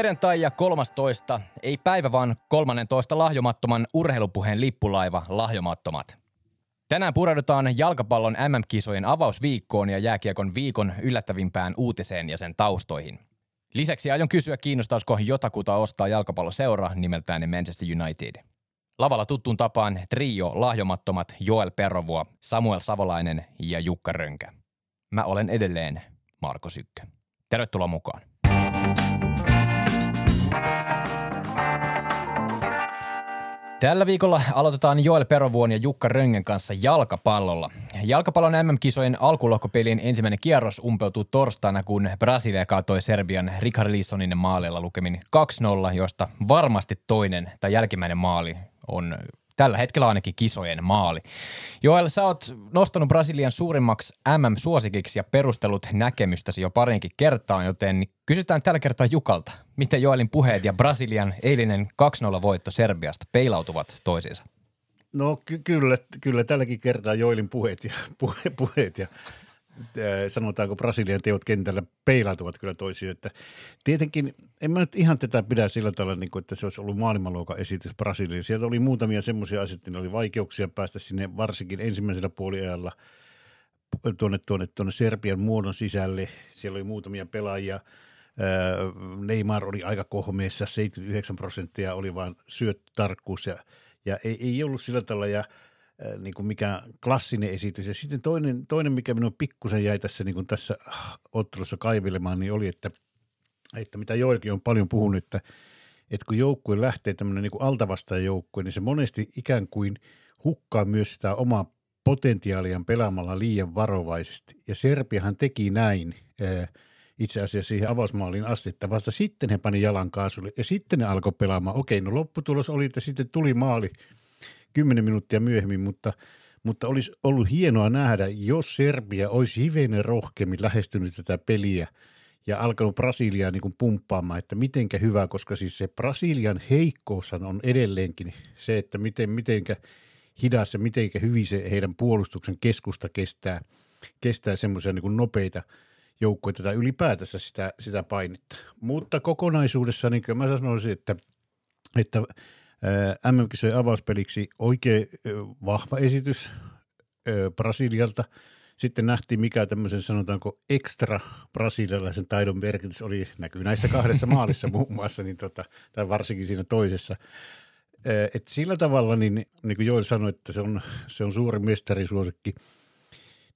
Perjantai ja 13, ei päivä vaan 13 lahjomattoman urheilupuheen lippulaiva Lahjomattomat. Tänään pureudutaan jalkapallon MM-kisojen avausviikkoon ja jääkiekon viikon yllättävimpään uutiseen ja sen taustoihin. Lisäksi aion kysyä, kiinnostaisiko jotakuta ostaa jalkapalloseura nimeltään Manchester United. Lavalla tuttuun tapaan trio lahjomattomat Joel Perrovuo, Samuel Savolainen ja Jukka Rönkä. Mä olen edelleen Marko Sykkö. Tervetuloa mukaan. Tällä viikolla aloitetaan Joel Perovuon ja Jukka Röngen kanssa jalkapallolla. Jalkapallon MM-kisojen alkulohkopelien ensimmäinen kierros umpeutuu torstaina, kun Brasilia kaatoi Serbian Richarlisonin maalilla lukemin 2-0, josta varmasti toinen tai jälkimmäinen maali on tällä hetkellä ainakin kisojen maali. Joel, sä oot nostanut Brasilian suurimmaksi MM-suosikiksi ja perustellut näkemystäsi jo parinkin kertaan, joten kysytään tällä kertaa Jukalta. Miten Joelin puheet ja Brasilian eilinen 2-0-voitto Serbiasta peilautuvat toisiinsa? No ky- kyllä, kyllä tälläkin kertaa Joelin puheet ja, puhe, puheet ja sanotaanko Brasilian teot kentällä peilautuvat kyllä toisiin. Että tietenkin en mä nyt ihan tätä pidä sillä tavalla, niin kuin, että se olisi ollut maailmanluokan esitys Brasiliaan. Sieltä oli muutamia semmoisia asioita, oli vaikeuksia päästä sinne varsinkin ensimmäisellä puoliajalla tuonne, tuonne, tuonne Serbian muodon sisälle. Siellä oli muutamia pelaajia. Neymar oli aika kohmeessa, 79 prosenttia oli vain syöttötarkkuus ja, ja ei, ei ollut sillä tavalla. Ja – niin kuin mikä klassinen esitys. Ja sitten toinen, toinen mikä minun pikkusen jäi tässä, niin kuin tässä ottelussa kaivelemaan, niin oli, että, että mitä Joelkin on paljon puhunut, että, että kun joukkue lähtee tämmöinen niin altavastaan joukkue, niin se monesti ikään kuin hukkaa myös sitä omaa potentiaaliaan pelaamalla liian varovaisesti. Ja Serbiahan teki näin itse asiassa siihen avausmaaliin asti, että vasta sitten he pani jalan kaasulle ja sitten ne alkoi pelaamaan. Okei, no lopputulos oli, että sitten tuli maali – kymmenen minuuttia myöhemmin, mutta, mutta olisi ollut hienoa nähdä, jos Serbia olisi hivenen rohkeammin lähestynyt tätä peliä ja alkanut Brasiliaa niin kuin pumppaamaan, että mitenkä hyvä, koska siis se Brasilian heikkous on edelleenkin se, että miten, mitenkä hidas ja mitenkä hyvin se heidän puolustuksen keskusta kestää, kestää semmoisia niin nopeita joukkoja tai ylipäätänsä sitä, sitä painetta. Mutta kokonaisuudessa niin mä sanoisin, että, että – MM-kisojen avauspeliksi oikein vahva esitys Brasilialta. Sitten nähtiin, mikä tämmöisen sanotaanko ekstra brasilialaisen taidon merkitys oli, näkyy näissä kahdessa maalissa muun muassa, niin tota, tai varsinkin siinä toisessa. Et sillä tavalla, niin, niin kuin Joel sanoi, että se on, se on suuri mestarisuosikki,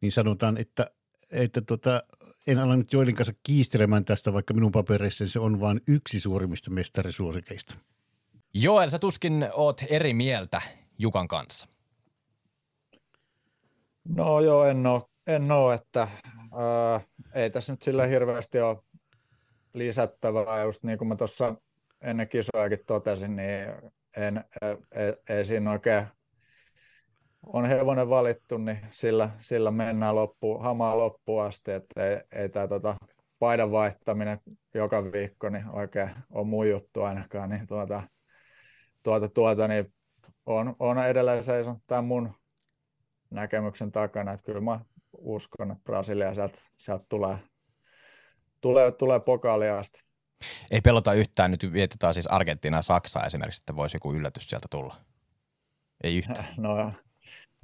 niin sanotaan, että, että tota, en ala nyt Joelin kanssa kiistelemään tästä, vaikka minun papereissani se on vain yksi suurimmista mestarisuosikeista – Joel, sä tuskin oot eri mieltä Jukan kanssa. No joo, en ole, en ole että ää, ei tässä nyt sillä hirveästi ole lisättävää. Just niin kuin mä tuossa ennen kisojakin totesin, niin en, ei, ei siinä oikein on hevonen valittu, niin sillä, sillä mennään loppu, hamaa loppuun asti, että ei, ei tämä tota, paidan vaihtaminen joka viikko niin oikein on mun juttu ainakaan, niin tuota, tuota, tuota, niin on, on edelleen seison tämän mun näkemyksen takana, että kyllä mä uskon, että Brasilia sieltä, sieltä tulee, tulee, tulee pokaalia asti. Ei pelota yhtään, nyt vietetään siis Argentiina ja Saksaa esimerkiksi, että voisi joku yllätys sieltä tulla. Ei yhtään. No,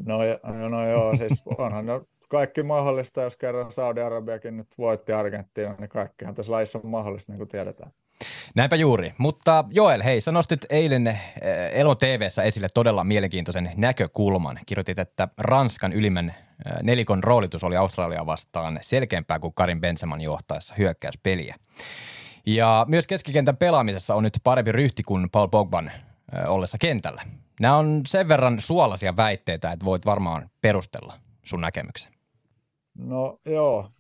no, no, no joo, siis onhan no, kaikki mahdollista, jos kerran Saudi-Arabiakin nyt voitti Argentiina, niin kaikkihan tässä laissa on mahdollista, niin kuin tiedetään. Näinpä juuri. Mutta Joel, hei, sä nostit eilen eh, Elo TVssä esille todella mielenkiintoisen näkökulman. Kirjoitit, että Ranskan ylimmän eh, nelikon roolitus oli Australia vastaan selkeämpää kuin Karin Benseman johtaessa hyökkäyspeliä. Ja myös keskikentän pelaamisessa on nyt parempi ryhti kuin Paul Pogban eh, ollessa kentällä. Nämä on sen verran suolaisia väitteitä, että voit varmaan perustella sun näkemyksen. No joo,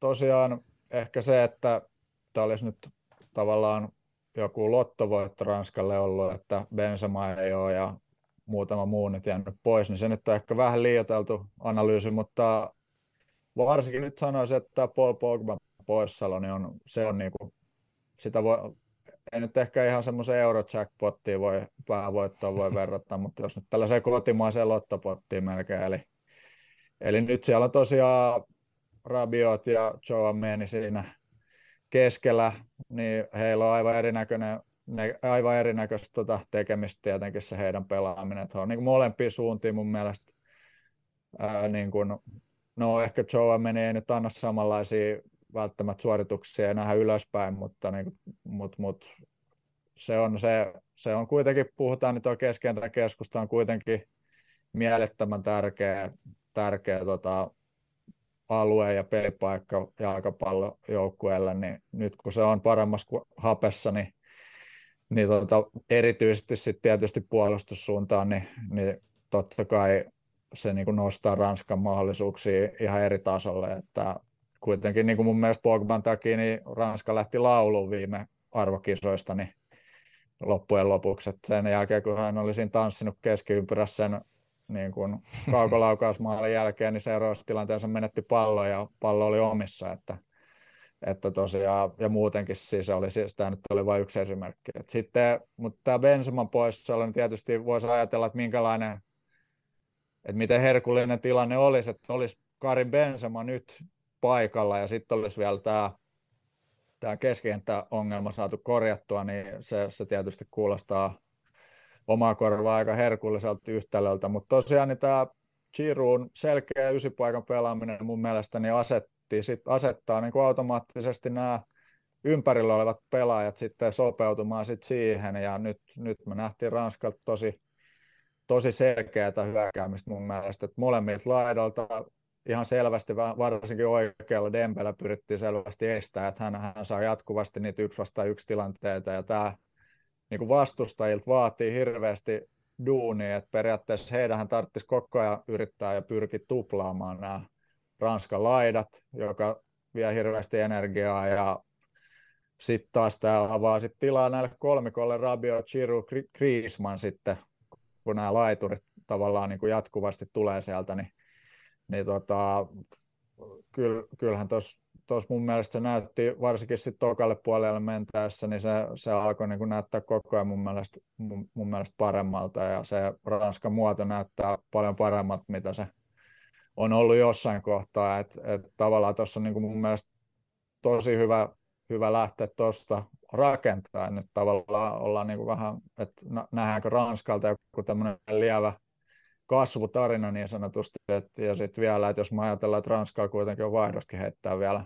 tosiaan ehkä se, että tämä olisi nyt tavallaan joku lottovoitto Ranskalle ollut, että Benzema ei ole ja muutama muu nyt jäänyt pois, niin se nyt on ehkä vähän liioiteltu analyysi, mutta varsinkin nyt sanoisin, että Paul Pogba poissaolo, niin on, se on niin kuin, sitä voi, ei nyt ehkä ihan semmoisen Eurojackpottiin voi päävoittoon voi verrata, mutta jos nyt tällaiseen kotimaiseen lottopottiin melkein, eli, eli nyt siellä on tosiaan Rabiot ja Joe Ameni siinä keskellä, niin heillä on aivan erinäköinen ne, aivan erinäköistä tota, tekemistä tietenkin se heidän pelaaminen. Että on niin kuin molempia suuntiin mun mielestä. Ää, niin kuin, no ehkä Joe menee nyt anna samanlaisia välttämättä suorituksia nähdä ylöspäin, mutta, niin mut, mut, se, on se, se on kuitenkin, puhutaan nyt oikein keskusta on kuitenkin mielettömän tärkeä, tärkeä tota, alue ja pelipaikka jalkapallojoukkueelle, niin nyt kun se on paremmassa kuin hapessa, niin niin tota, erityisesti sitten tietysti puolustussuuntaan, niin, niin totta kai se niin kuin nostaa Ranskan mahdollisuuksia ihan eri tasolle, että kuitenkin niin kuin mun mielestä Pogban takia niin Ranska lähti lauluun viime arvokisoista niin loppujen lopuksi. että sen jälkeen, kun hän oli siinä tanssinut keskiympyrässä sen niin kuin kaukolaukausmaalin jälkeen, niin seuraavassa tilanteessa menetti pallo ja pallo oli omissa, että että tosiaan, ja muutenkin siis oli, siis tämä nyt oli vain yksi esimerkki. Et sitten, mutta tämä Benseman poissaolo, niin tietysti voisi ajatella, että minkälainen, että miten herkullinen tilanne olisi, että olisi Karin Benzema nyt paikalla ja sitten olisi vielä tämä, tämä keskikenttäongelma saatu korjattua, niin se, se tietysti kuulostaa omaa korvaa aika herkulliselta yhtälöltä, mutta tosiaan niin tämä Giroun selkeä ysipaikan pelaaminen mun mielestä niin aset, piti sit asettaa niin automaattisesti nämä ympärillä olevat pelaajat sitten sopeutumaan sit siihen, ja nyt, nyt me nähtiin Ranskalta tosi, tosi selkeää hyökkäämistä mun mielestä, että molemmilta laidalta ihan selvästi, varsinkin oikealla Dembellä pyrittiin selvästi estää, että hän, hän saa jatkuvasti niitä yksi vasta yksi tilanteita, ja tämä niin kuin vastustajilta vaatii hirveästi duunia, että periaatteessa heidän tarvitsisi koko ajan yrittää ja pyrkiä tuplaamaan nämä Ranskan laidat, joka vie hirveästi energiaa ja sitten taas tämä avaa sit tilaa näille kolmikolle Rabio, Chiru, Griezmann sitten, kun nämä laiturit tavallaan niin kuin jatkuvasti tulee sieltä, niin, niin tota, kyll, kyllähän tuossa tos mun mielestä näytti, varsinkin sitten tokalle puolelle mentäessä, niin se, se alkoi niin näyttää koko ajan mun mielestä, mun, mun mielestä paremmalta, ja se Ranskan muoto näyttää paljon paremmalta, mitä se on ollut jossain kohtaa, että et tavallaan tuossa on niin mun mielestä tosi hyvä, hyvä lähteä tuosta rakentaa, nyt tavallaan ollaan niin vähän, että nähdäänkö Ranskalta joku tämmöinen lievä kasvutarina niin sanotusti, et, ja sitten vielä, että jos mä ajatellaan, että Ranskalla kuitenkin on vaihdostakin heittää vielä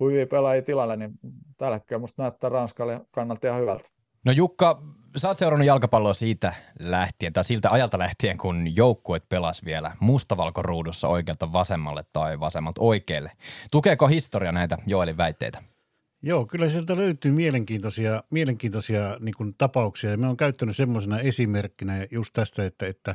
huivia pelaajia tilalle, niin tällä hetkellä musta näyttää Ranskalle kannalta ihan hyvältä. No Jukka, sä oot seurannut jalkapalloa siitä lähtien, tai siltä ajalta lähtien, kun joukkueet pelas vielä mustavalkoruudussa oikealta vasemmalle tai vasemmalta oikealle. Tukeeko historia näitä Joelin väitteitä? Joo, kyllä sieltä löytyy mielenkiintoisia, mielenkiintoisia niin kuin tapauksia. Ja me on käyttänyt semmoisena esimerkkinä just tästä, että, että,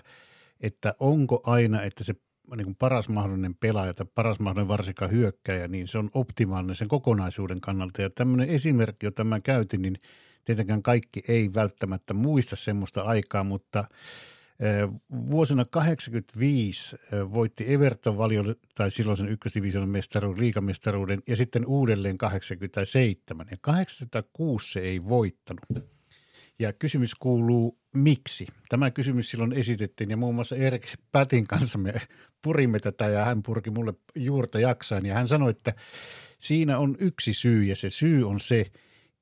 että onko aina, että se niin kuin paras mahdollinen pelaaja tai paras mahdollinen varsinkaan hyökkäjä, niin se on optimaalinen sen kokonaisuuden kannalta. Ja tämmöinen esimerkki, jota mä käytin, niin – Tietenkään kaikki ei välttämättä muista semmoista aikaa, mutta Vuosina 85 voitti Everton valio, tai silloin sen ykkösdivisionan mestaruuden, liikamestaruuden ja sitten uudelleen 87. Ja 86 se ei voittanut. Ja kysymys kuuluu, miksi? Tämä kysymys silloin esitettiin ja muun muassa Erik Pätin kanssa me purimme tätä ja hän purki mulle juurta jaksaan. Ja hän sanoi, että siinä on yksi syy ja se syy on se,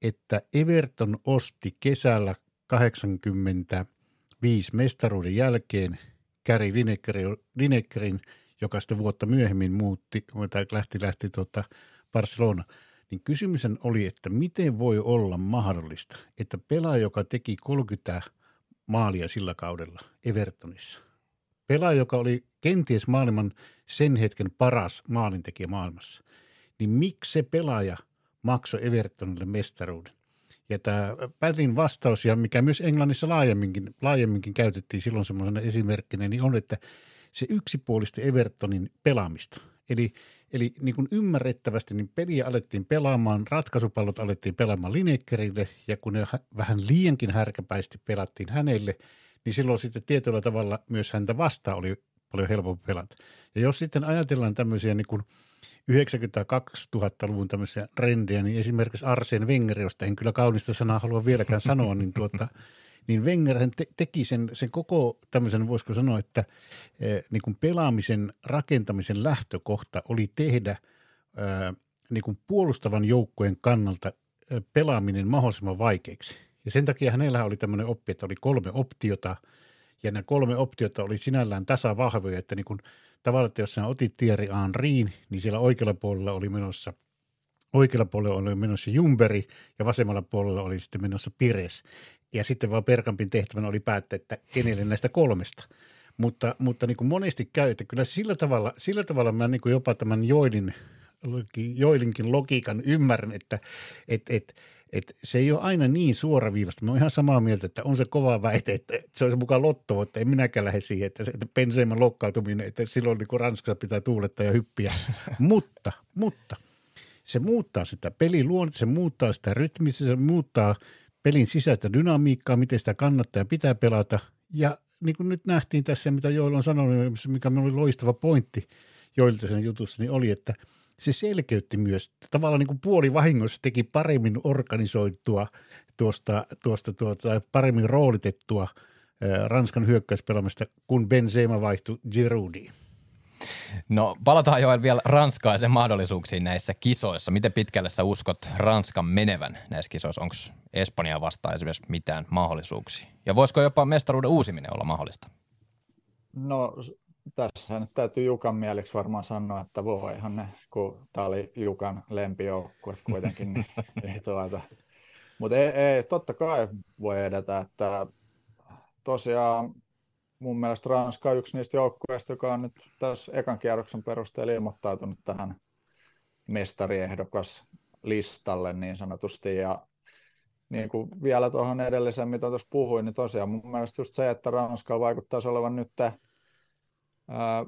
että Everton osti kesällä 85 mestaruuden jälkeen Gary Linekerin, joka sitten vuotta myöhemmin muutti, lähti, lähti tuota Barcelona. Niin kysymys oli, että miten voi olla mahdollista, että pelaaja, joka teki 30 maalia sillä kaudella Evertonissa, pelaaja, joka oli kenties maailman sen hetken paras maalintekijä maailmassa, niin miksi se pelaaja – maksoi Evertonille mestaruuden. Ja tämä Pätin vastaus, ja mikä myös Englannissa laajemminkin, laajemminkin käytettiin silloin semmoisena esimerkkinä, niin on, että se yksipuolisti Evertonin pelaamista. Eli, eli niin kuin ymmärrettävästi niin peliä alettiin pelaamaan, ratkaisupallot alettiin pelaamaan Linekerille, ja kun ne vähän liiankin härkäpäisesti pelattiin hänelle, niin silloin sitten tietyllä tavalla myös häntä vastaan oli paljon helpompi pelata. Ja jos sitten ajatellaan tämmöisiä niin kuin – 90-2000-luvun tämmöisiä trendejä, niin esimerkiksi Arsene Wenger, josta en kyllä kaunista sanaa halua vieläkään sanoa, niin, tuota, niin Wenger te- teki sen, sen koko tämmöisen, voisiko sanoa, että e, niin kuin pelaamisen rakentamisen lähtökohta oli tehdä – niin kuin puolustavan joukkueen kannalta pelaaminen mahdollisimman vaikeaksi. Ja sen takia hänellä oli tämmöinen oppi, että oli kolme optiota, ja nämä kolme optiota oli sinällään tasavahvoja, että niin kuin, tavallaan, että jos sä otit Thierry Henryin, niin siellä oikealla puolella oli menossa oikealla puolella oli menossa Jumberi ja vasemmalla puolella oli sitten menossa Pires. Ja sitten vaan Perkampin tehtävänä oli päättää, että kenelle näistä kolmesta. Mutta, mutta niin kuin monesti käy, että kyllä sillä tavalla, sillä tavalla mä niin kuin jopa tämän Joilin, Joilinkin logiikan ymmärrän, että et, et, et se ei ole aina niin suoraviivasta. Mä oon ihan samaa mieltä, että on se kova väite, että se on mukaan lotto, että en minäkään lähde siihen, että, että Benzema lokkautuminen, että silloin niin Ranskassa pitää tuuletta ja hyppiä. mutta, mutta se muuttaa sitä peliluonnetta, se muuttaa sitä rytmistä, se muuttaa pelin sisäistä dynamiikkaa, miten sitä kannattaa ja pitää pelata. Ja niin kuin nyt nähtiin tässä, mitä Joel on sanonut, mikä oli loistava pointti Joilta sen jutussa, niin oli, että se selkeytti myös, tavallaan niin kuin puoli vahingossa teki paremmin organisoitua tuosta, tuosta tuota, paremmin roolitettua Ranskan hyökkäyspelaamista, kun Benzema vaihtui Giroudiin. No palataan jo vielä Ranskaan ja sen mahdollisuuksiin näissä kisoissa. Miten pitkälle sä uskot Ranskan menevän näissä kisoissa? Onko Espanja vastaan esimerkiksi mitään mahdollisuuksia? Ja voisiko jopa mestaruuden uusiminen olla mahdollista? No tässä nyt täytyy Jukan mieliksi varmaan sanoa, että voihan ne, kun tämä oli Jukan lempijoukkue kuitenkin. niin, niin tuota. Mutta ei, ei, totta kai voi edetä, että tosiaan mun mielestä Ranska on yksi niistä joukkueista, joka on nyt tässä ekan kierroksen perusteella ilmoittautunut tähän mestariehdokas listalle niin sanotusti. Ja niin kuin vielä tuohon edelliseen, mitä tuossa puhuin, niin tosiaan mun mielestä just se, että Ranska vaikuttaisi olevan nyt ää,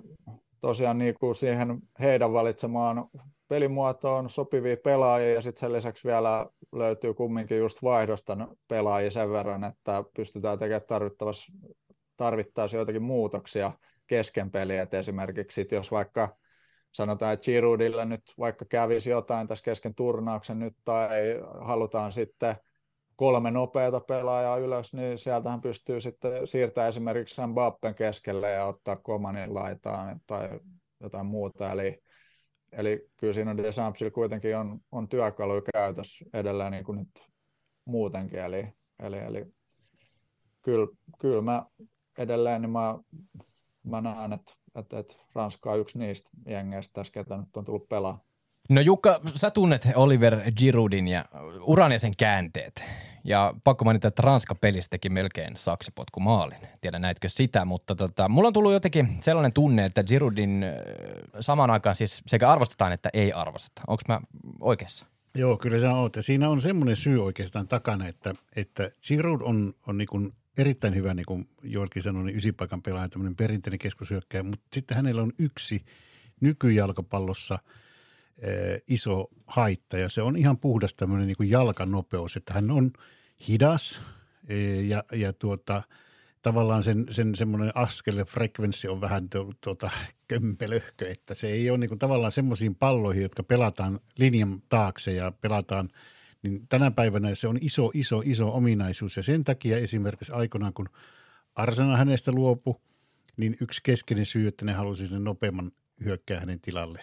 tosiaan niin kuin siihen heidän valitsemaan pelimuotoon sopivia pelaajia ja sitten sen lisäksi vielä löytyy kumminkin just vaihdosta pelaajia sen verran, että pystytään tekemään tarvittavassa tarvittaisiin joitakin muutoksia kesken peliä, että esimerkiksi sit jos vaikka sanotaan, että Giroudilla nyt vaikka kävisi jotain tässä kesken turnauksen nyt tai halutaan sitten kolme nopeata pelaajaa ylös, niin sieltähän pystyy sitten siirtämään esimerkiksi Mbappen keskelle ja ottaa Komanin laitaan tai jotain muuta. Eli, eli kyllä siinä Desampsilla kuitenkin on, on työkaluja käytössä edelleen niin kuin nyt muutenkin. Eli, eli, eli kyllä, kyllä mä edelleen niin mä, mä näen, että, että, että Ranska on yksi niistä jengeistä tässä, ketä nyt on tullut pelaa. No Jukka, sä tunnet Oliver Giroudin ja uran ja sen käänteet. Ja pakko mainita, että Ranska pelissä teki melkein saksipotku maalin. Tiedän näitkö sitä, mutta tota, mulla on tullut jotenkin sellainen tunne, että Giroudin samaan aikaan siis sekä arvostetaan että ei arvosteta. Onko mä oikeassa? Joo, kyllä se on. Siinä on semmoinen syy oikeastaan takana, että, että Giroud on, on niin erittäin hyvä, niin kuin Joelkin sanoi, niin ysipaikan pelaaja, tämmöinen perinteinen keskushyökkäjä, mutta sitten hänellä on yksi nykyjalkapallossa eh, iso haitta ja se on ihan puhdas tämmöinen niin jalkanopeus, että hän on hidas eh, ja, ja tuota, tavallaan sen, sen semmoinen askel frekvenssi on vähän tuota, kömpelöhkö, että se ei ole niin kuin tavallaan semmoisiin palloihin, jotka pelataan linjan taakse ja pelataan – niin tänä päivänä se on iso, iso, iso ominaisuus. Ja sen takia esimerkiksi aikoinaan, kun Arsena hänestä luopu, niin yksi keskeinen syy, että ne halusi sen nopeamman hyökkää hänen tilalle.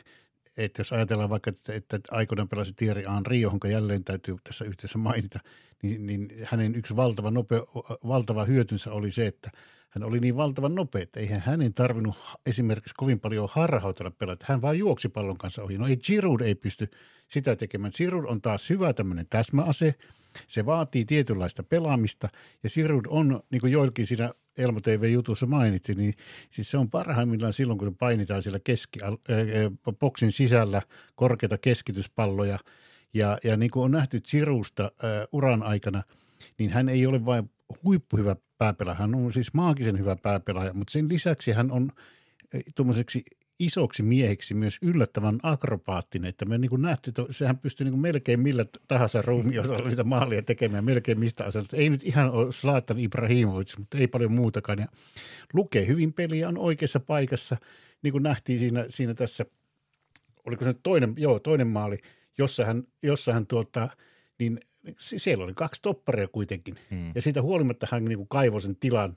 Että jos ajatellaan vaikka, että, että aikoinaan pelasi Thierry Henry, johon jälleen täytyy tässä yhteydessä mainita, niin, niin hänen yksi valtava, nope, valtava hyötynsä oli se, että hän oli niin valtavan nopea, että eihän hänen tarvinnut esimerkiksi kovin paljon harhautella pelata. Hän vaan juoksi pallon kanssa ohi. No ei Giroud ei pysty sitä tekemään. Giroud on taas hyvä tämmöinen täsmäase. Se vaatii tietynlaista pelaamista ja Giroud on, niin kuin joillekin siinä Elmo TV-jutussa mainitsi, niin siis se on parhaimmillaan silloin, kun painitaan siellä keski, äh, äh, boksin sisällä korkeita keskityspalloja. Ja, ja niin kuin on nähty Girousta äh, uran aikana, niin hän ei ole vain huippuhyvä pääpelaaja. Hän on siis maagisen hyvä pääpelaaja, mutta sen lisäksi hän on eh, tuommoiseksi isoksi mieheksi myös yllättävän akrobaattinen, että me niin kuin nähty, että sehän pystyy niin kuin melkein millä tahansa ruumiosalla niitä maalia tekemään melkein mistä asioista. Ei nyt ihan ole Zlatan Ibrahimovic, mutta ei paljon muutakaan. Ja lukee hyvin peliä, on oikeassa paikassa, niin kuin nähtiin siinä, siinä tässä, oliko se nyt toinen, joo, toinen maali, jossa hän, jossa hän tuota, niin siellä oli kaksi topparia kuitenkin. Hmm. Ja siitä huolimatta hän niin kuin kaivoi sen tilan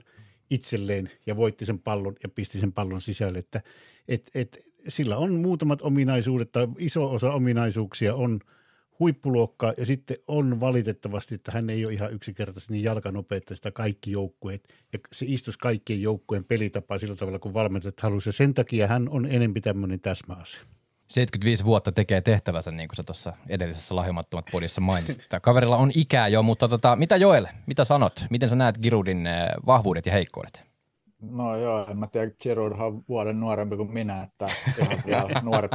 itselleen ja voitti sen pallon ja pisti sen pallon sisälle. Että et, et, sillä on muutamat ominaisuudet tai iso osa ominaisuuksia on huippuluokkaa ja sitten on valitettavasti, että hän ei ole ihan yksinkertaisesti niin jalkanopea, että sitä kaikki joukkueet ja se istus kaikkien joukkueen pelitapaa sillä tavalla, kun valmentajat halusivat. Sen takia hän on enempi tämmöinen täsmäase. 75 vuotta tekee tehtävänsä, niin kuin sä tuossa edellisessä lahjomattomat podissa mainitsit. Kaverilla on ikää jo, mutta tota, mitä Joel, mitä sanot? Miten sä näet Girudin eh, vahvuudet ja heikkoudet? No joo, en mä tiedä, Giroud on vuoden nuorempi kuin minä, että ihan nuori.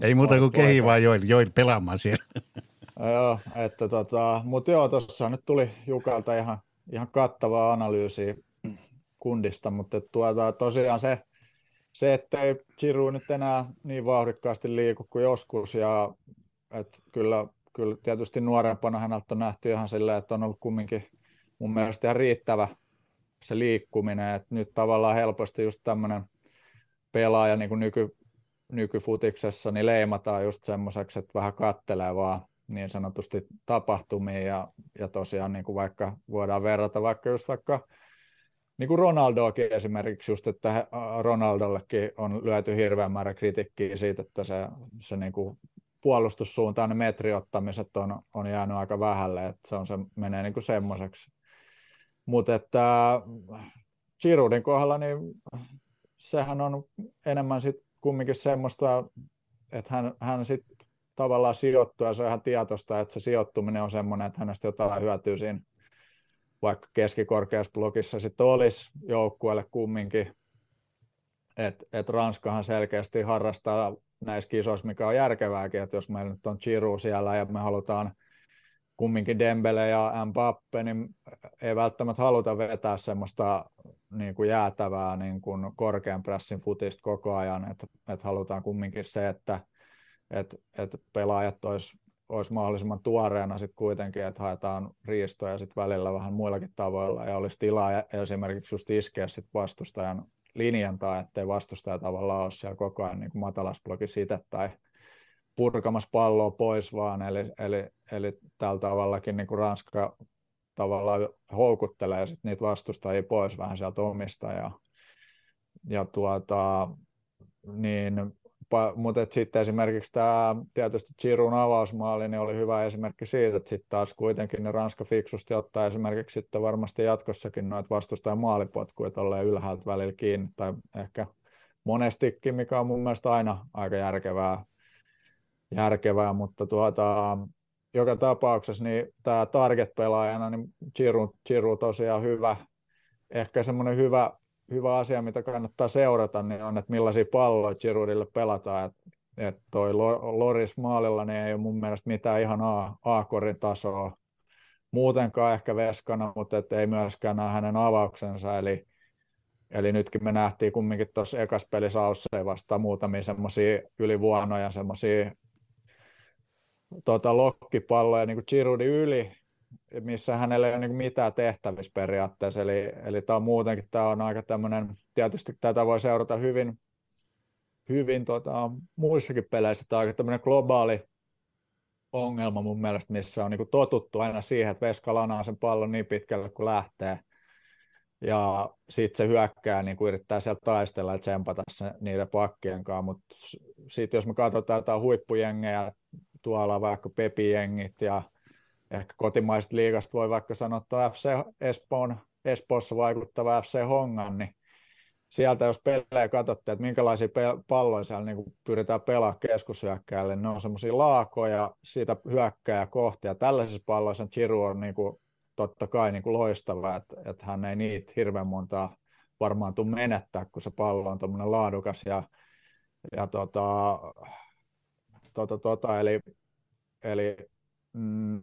Ei muuta kuin kehi vaan Joel, Joel pelaamaan siellä. joo, että tota, mutta joo, tuossa nyt tuli Jukalta ihan, ihan kattavaa analyysiä kundista, mutta tuota, tosiaan se, se, ettei Giroud nyt enää niin vauhdikkaasti liiku kuin joskus, ja että kyllä, kyllä tietysti nuorempana häneltä on nähty ihan silleen, että on ollut kumminkin mun mielestä ihan riittävä se liikkuminen, että nyt tavallaan helposti just tämmöinen pelaaja niin kuin nyky, nykyfutiksessa niin leimataan just semmoiseksi, että vähän kattelee vaan niin sanotusti tapahtumia ja, ja tosiaan niin kuin vaikka voidaan verrata vaikka just vaikka niin kuin Ronaldoakin esimerkiksi just, että Ronaldollekin on lyöty hirveän määrä kritiikkiä siitä, että se, se niin kuin puolustussuuntaan ne metriottamiset on, on jäänyt aika vähälle, että se, on se menee niin semmoiseksi. Mutta että Giroudin kohdalla, niin sehän on enemmän sitten kumminkin semmoista, että hän, hän sitten tavallaan sijoittuu ja se on ihan tietoista, että se sijoittuminen on semmoinen, että hänestä jotain hyötyy siinä vaikka keskikorkeassa blogissa sitten olisi joukkueelle kumminkin, että et Ranskahan selkeästi harrastaa näissä kisoissa, mikä on järkevääkin, että jos meillä nyt on Giroud siellä ja me halutaan kumminkin Dembele ja Mbappe, niin ei välttämättä haluta vetää semmoista niin kuin jäätävää niin kuin korkean pressin futista koko ajan, että, että halutaan kumminkin se, että, että, että pelaajat olisi olisi mahdollisimman tuoreena sitten kuitenkin, että haetaan riistoja sitten välillä vähän muillakin tavoilla ja olisi tilaa esimerkiksi just iskeä sitten vastustajan linjan tai ettei vastustaja tavallaan ole siellä koko ajan niin matalasblogissa itse tai purkamassa palloa pois vaan, eli, eli, eli tällä tavallakin niin kuin Ranska tavallaan houkuttelee sit niitä vastustajia pois vähän sieltä omista ja, ja tuota, niin mutta sitten esimerkiksi tämä tietysti Giroud avausmaali niin oli hyvä esimerkki siitä, että sitten taas kuitenkin ne Ranska fiksusti ottaa esimerkiksi sitten varmasti jatkossakin noita vastustajan maalipotkuja tolleen ylhäältä välillä kiinni, tai ehkä monestikin, mikä on mun mielestä aina aika järkevää, järkevää mutta tuota, joka tapauksessa niin tämä target-pelaajana, niin Giroud, Giroud tosiaan hyvä, ehkä semmoinen hyvä hyvä asia, mitä kannattaa seurata, niin on, että millaisia palloja Giroudille pelataan. Että et toi Loris maalilla niin ei ole mun mielestä mitään ihan A-korin tasoa muutenkaan ehkä veskana, mutta et ei myöskään näe hänen avauksensa. Eli, eli nytkin me nähtiin kumminkin tuossa ekas pelissä Ausseen vastaan muutamia semmoisia ylivuonoja, semmoisia tota, lokkipalloja niin kuin Giroudin yli, missä hänellä ei ole niin mitään tehtävissä periaatteessa. Eli, eli tämä on muutenkin tämä on aika tämmöinen, tietysti tätä voi seurata hyvin, hyvin tota, muissakin peleissä. Tämä on aika tämmöinen globaali ongelma mun mielestä, missä on niin totuttu aina siihen, että Veska lanaa sen pallon niin pitkälle kuin lähtee. Ja sitten se hyökkää, niin kuin yrittää sieltä taistella ja tsempata se niiden pakkien kanssa. Mutta sitten jos me katsotaan jotain huippujengejä, tuolla vaikka Pepi-jengit ja ehkä kotimaisesta liigasta voi vaikka sanoa, että FC Espoon, Espoossa vaikuttava FC Hongan, niin sieltä jos pelejä katsotte, että minkälaisia palloja siellä niin pyritään pelaamaan keskushyökkääjälle, ne on semmoisia laakoja siitä hyökkääjä kohti, ja tällaisissa palloissa Chiru on niin kuin, totta kai niin kuin loistava, että, että hän ei niitä hirveän montaa varmaan tule menettää, kun se pallo on tuommoinen laadukas, ja, ja tota, tota, tota, eli, eli mm,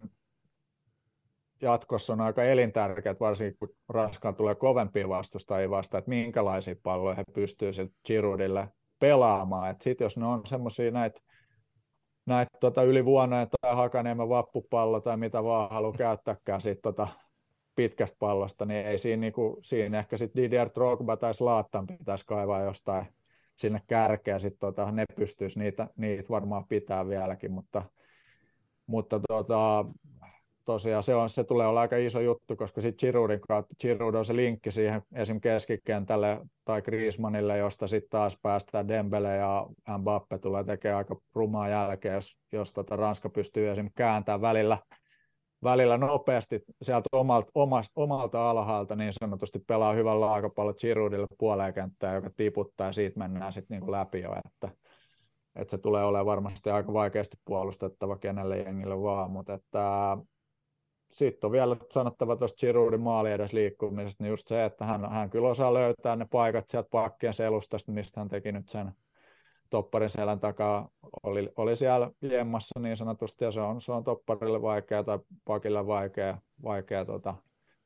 jatkossa on aika elintärkeät, varsinkin kun Ranskaan tulee kovempia vastustajia vasta, että minkälaisia palloja he pystyvät Giroudille pelaamaan. Sitten jos ne on semmoisia näitä näitä tota, ylivuonoja tai Hakaniemen vappupallo tai mitä vaan haluaa käyttääkään sit, tota, pitkästä pallosta, niin ei siinä, niinku, siinä ehkä sitten Didier Drogba tai Slaattan pitäisi kaivaa jostain sinne kärkeä, sitten tota, ne pystyisi niitä, niitä varmaan pitää vieläkin, mutta, mutta tota, tosiaan se, on, se tulee olla aika iso juttu, koska sitten Giroudin kautta, Giroud on se linkki siihen esim. keskikentälle tai Griezmannille, josta sitten taas päästään Dembele ja Mbappe tulee tekemään aika rumaa jälkeä, jos, jos tota Ranska pystyy esim. kääntämään välillä, välillä nopeasti sieltä omalta, omalta, omalta alhaalta niin sanotusti pelaa hyvän laakapallon Giroudille puoleen kenttään, joka tiputtaa ja siitä mennään sitten niinku läpi jo, että että se tulee olemaan varmasti aika vaikeasti puolustettava kenelle jengille vaan, mutta että sitten on vielä sanottava tuosta Giroudin maali edes liikkumisesta, niin just se, että hän, hän kyllä osaa löytää ne paikat sieltä pakkien selustasta, mistä hän teki nyt sen topparin selän takaa, oli, oli siellä jemmassa niin sanotusti, ja se on, se on topparille vaikea tai pakille vaikea, vaikea tota,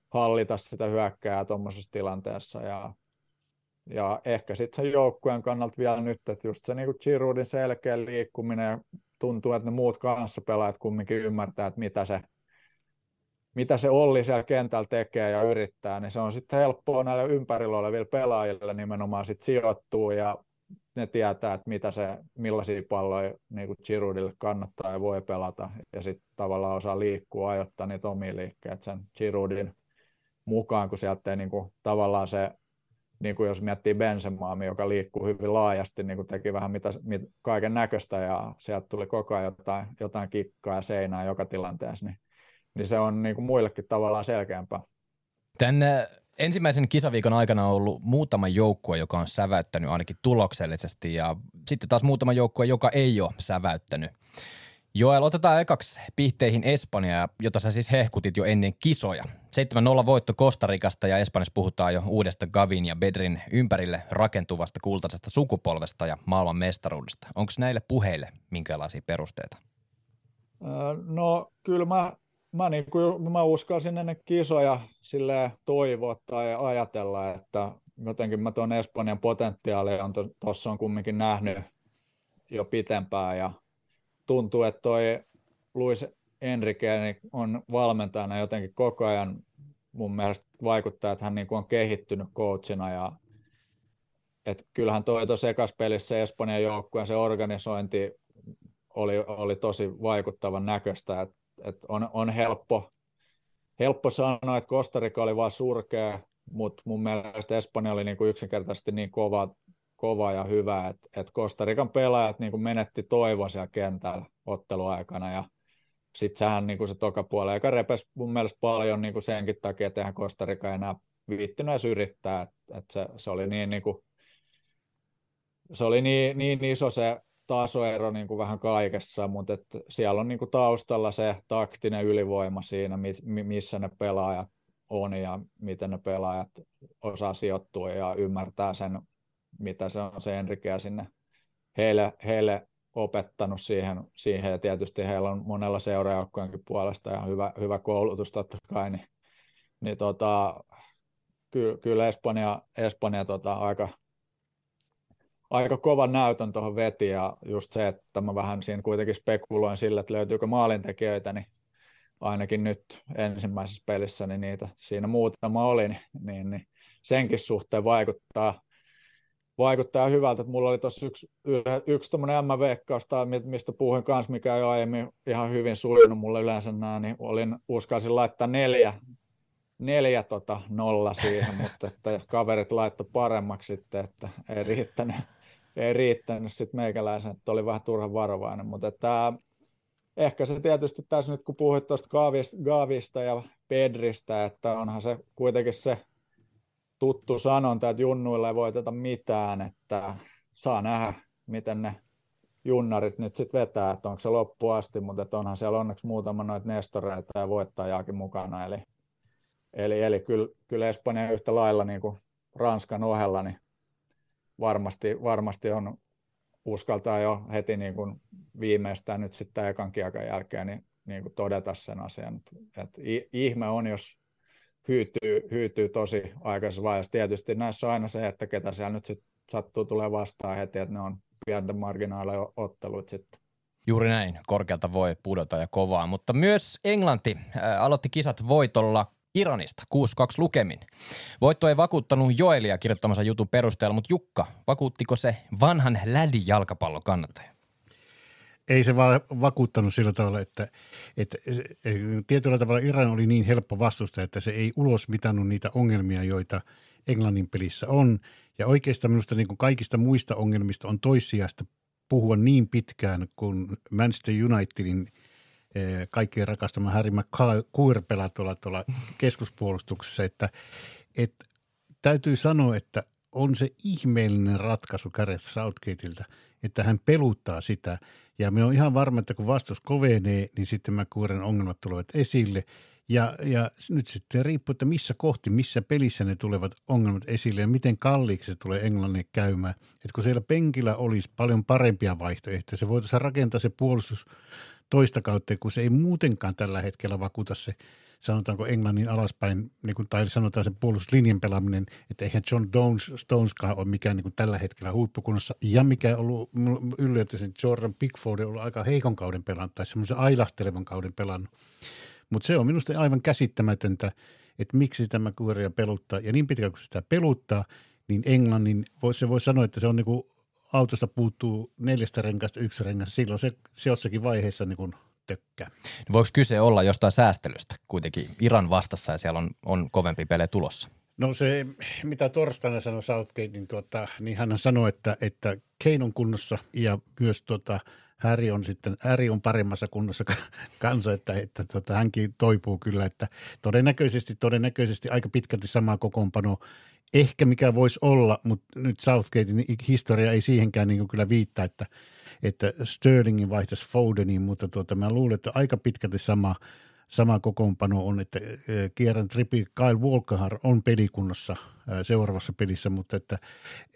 hallita sitä hyökkää tuommoisessa tilanteessa, ja, ja ehkä sitten sen joukkueen kannalta vielä nyt, että just se niin Giroudin selkeä liikkuminen, ja tuntuu, että ne muut kanssa pelaajat kumminkin ymmärtää, että mitä se, mitä se Olli siellä kentällä tekee ja yrittää, niin se on sitten helppoa näille ympärillä oleville pelaajille nimenomaan sit sijoittuu ja ne tietää, että mitä se, millaisia palloja niin kuin Giroudille kannattaa ja voi pelata ja sitten tavallaan osaa liikkua, ajoittaa niitä omia liikkeitä sen Giroudin mukaan, kun sieltä ei niin kuin, tavallaan se, niin kuin jos miettii Benzemaami, joka liikkuu hyvin laajasti, niin kuin teki vähän mitä, mit, kaiken näköistä ja sieltä tuli koko ajan jotain, jotain kikkaa ja seinää joka tilanteessa, niin niin se on niin kuin muillekin tavallaan selkeämpää. Tän ensimmäisen kisaviikon aikana on ollut muutama joukkue, joka on säväyttänyt ainakin tuloksellisesti ja sitten taas muutama joukkue, joka ei ole säväyttänyt. Joel, otetaan ekaksi pihteihin Espanja, jota sä siis hehkutit jo ennen kisoja. 7-0 voitto Kostarikasta ja Espanjassa puhutaan jo uudesta Gavin ja Bedrin ympärille rakentuvasta kultaisesta sukupolvesta ja maailman mestaruudesta. Onko näille puheille minkälaisia perusteita? No kyllä mä mä, niin kuin, mä uskalsin ennen kisoja sille toivoa tai ajatella, että jotenkin mä tuon Espanjan potentiaali on tuossa on kumminkin nähnyt jo pitempään ja tuntuu, että toi Luis Enrique niin on valmentajana jotenkin koko ajan mun mielestä vaikuttaa, että hän niin kuin on kehittynyt coachina ja että kyllähän toi tuossa ekaspelissä Espanjan joukkueen se organisointi oli, oli tosi vaikuttavan näköistä, että et on, on helppo, helppo sanoa, että Kostarika oli vain surkea, mutta mun mielestä Espanja oli niinku yksinkertaisesti niin kova, kova ja hyvä, että et Kostarikan pelaajat niinku menetti toivon siellä kentällä otteluaikana ja sitten sehän niinku se toka puolella, joka repesi mun mielestä paljon niinku senkin takia, että eihän Kostarika enää viittynyt edes yrittää, että et se, se, oli niin, niinku, se oli niin, niin iso se tasoero niin kuin vähän kaikessa, mutta et siellä on niin kuin taustalla se taktinen ylivoima siinä, missä ne pelaajat on ja miten ne pelaajat osaa sijoittua ja ymmärtää sen, mitä se on se Enrique sinne heille, heille opettanut siihen, siihen, ja tietysti heillä on monella seuraajoukkojenkin puolesta ja hyvä, hyvä koulutus totta kai, niin, niin tota, ky, kyllä Espanja, Espanja tota, aika, aika kovan näytön tuohon veti ja just se, että mä vähän siinä kuitenkin spekuloin sillä, että löytyykö maalintekijöitä, niin ainakin nyt ensimmäisessä pelissä niin niitä siinä muutama oli, niin, niin, niin senkin suhteen vaikuttaa, vaikuttaa hyvältä, että mulla oli tuossa yksi, yksi tuommoinen M-veikkaus, mistä puhuin kanssa, mikä ei aiemmin ihan hyvin sujunut mulle yleensä nämä, niin olin, uskalsin laittaa neljä, neljä tota nolla siihen, mutta että kaverit laittoi paremmaksi sitten, että ei riittänyt, ei riittänyt sitten meikäläisen, että oli vähän turhan varovainen, mutta että ehkä se tietysti tässä nyt kun puhuit tuosta Gaavista ja Pedristä, että onhan se kuitenkin se tuttu sanonta, että junnuilla ei voiteta mitään, että saa nähdä, miten ne junnarit nyt sitten vetää, että onko se loppu asti, mutta että onhan siellä onneksi muutama noita nestoreita ja voittajaakin mukana, eli, eli, eli kyllä, kyllä Espanja yhtä lailla niin kuin Ranskan ohella, niin varmasti, varmasti on uskaltaa jo heti niin kuin viimeistään nyt sitten ekan kiekan jälkeen niin, niin kuin todeta sen asian. Että ihme on, jos hyytyy, hyytyy tosi aikaisessa vaiheessa. Tietysti näissä on aina se, että ketä siellä nyt sit sattuu tulee vastaan heti, että ne on pienten marginaaleja ottelut sitten. Juuri näin, korkealta voi pudota ja kovaa, mutta myös Englanti aloitti kisat voitolla Iranista 6-2 lukemin. Voitto ei vakuuttanut Joelia kirjoittamansa jutun perusteella, mutta Jukka, vakuuttiko se vanhan lädi jalkapallon kannattaja? ei se vaan vakuuttanut sillä tavalla, että, että tietyllä tavalla Iran oli niin helppo vastusta, että se ei ulos mitannut niitä ongelmia, joita Englannin pelissä on. Ja oikeastaan minusta niin kuin kaikista muista ongelmista on toissijasta puhua niin pitkään, kun Manchester Unitedin kaikkien rakastama Harry McCour pelaa tuolla, tuolla keskuspuolustuksessa, että, että täytyy sanoa, että on se ihmeellinen ratkaisu Gareth Southgateilta, että hän peluttaa sitä. Ja minä olen ihan varma, että kun vastus kovenee, niin sitten McCouren ongelmat tulevat esille – ja, ja nyt sitten riippuu, että missä kohti, missä pelissä ne tulevat ongelmat esille ja miten kalliiksi se tulee Englannille käymään. Että kun siellä penkillä olisi paljon parempia vaihtoehtoja, se voitaisiin rakentaa se puolustus toista kautta, kun se ei muutenkaan tällä hetkellä vakuuta se, sanotaanko Englannin alaspäin, niin kuin, tai sanotaan se puolustuslinjan pelaaminen, että eihän John Stones, Stoneskaan ole mikään niin kuin tällä hetkellä huippukunnossa. Ja mikä on ollut yllätys, Jordan Pickford on ollut aika heikon kauden pelannut tai semmoisen ailahtelevan kauden pelannut. Mutta se on minusta aivan käsittämätöntä, että miksi tämä kuoria peluttaa. Ja niin pitkään kuin sitä peluttaa, niin Englannin, se voi sanoa, että se on niin kuin autosta puuttuu neljästä renkaasta yksi rengas. Silloin se, se jossakin vaiheessa niin kuin tökkää. No voiko kyse olla jostain säästelystä kuitenkin Iran vastassa ja siellä on, on kovempi pelejä tulossa? No se, mitä torstaina sanoi Southgate, niin, tuota, niin hän sanoi, että, että Kane on kunnossa ja myös tuota, Häri on sitten, Häri on paremmassa kunnossa kanssa, että, että tota, hänkin toipuu kyllä, että todennäköisesti, todennäköisesti aika pitkälti sama kokoonpano ehkä mikä voisi olla, mutta nyt Southgatein historia ei siihenkään niin kyllä viittaa, että, että Sterlingin vaihtaisi Fodeniin, mutta tuota, mä luulen, että aika pitkälti sama, sama kokoonpano on, että Kieran Trippi, Kyle Walker on pelikunnossa seuraavassa pelissä, mutta että,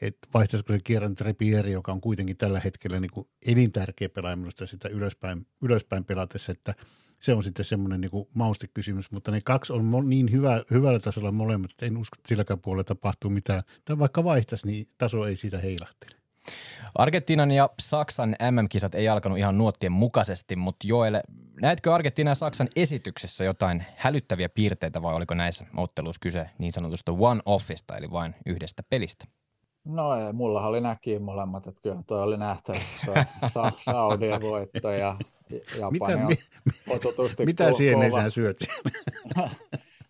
että vaihtaisiko se Kieran Trippieri, joka on kuitenkin tällä hetkellä niin kuin elintärkeä pelaaja minusta sitä ylöspäin, ylöspäin pelatessa, että se on sitten semmoinen niin maustekysymys, mutta ne kaksi on niin hyvä, hyvällä tasolla molemmat, että en usko, että silläkään puolella tapahtuu mitään. Tai vaikka vaihtaisi, niin taso ei siitä heilahtele. Argentiinan ja Saksan MM-kisat ei alkanut ihan nuottien mukaisesti, mutta Joelle, näetkö Argentiinan ja Saksan esityksessä jotain hälyttäviä piirteitä vai oliko näissä otteluissa kyse niin sanotusta one-offista, eli vain yhdestä pelistä? No ei, mulla oli näki molemmat, että kyllä toi oli nähtävissä Sa- Saudien voitto ja Japani mitä, on mi, mitä siihen sä syöt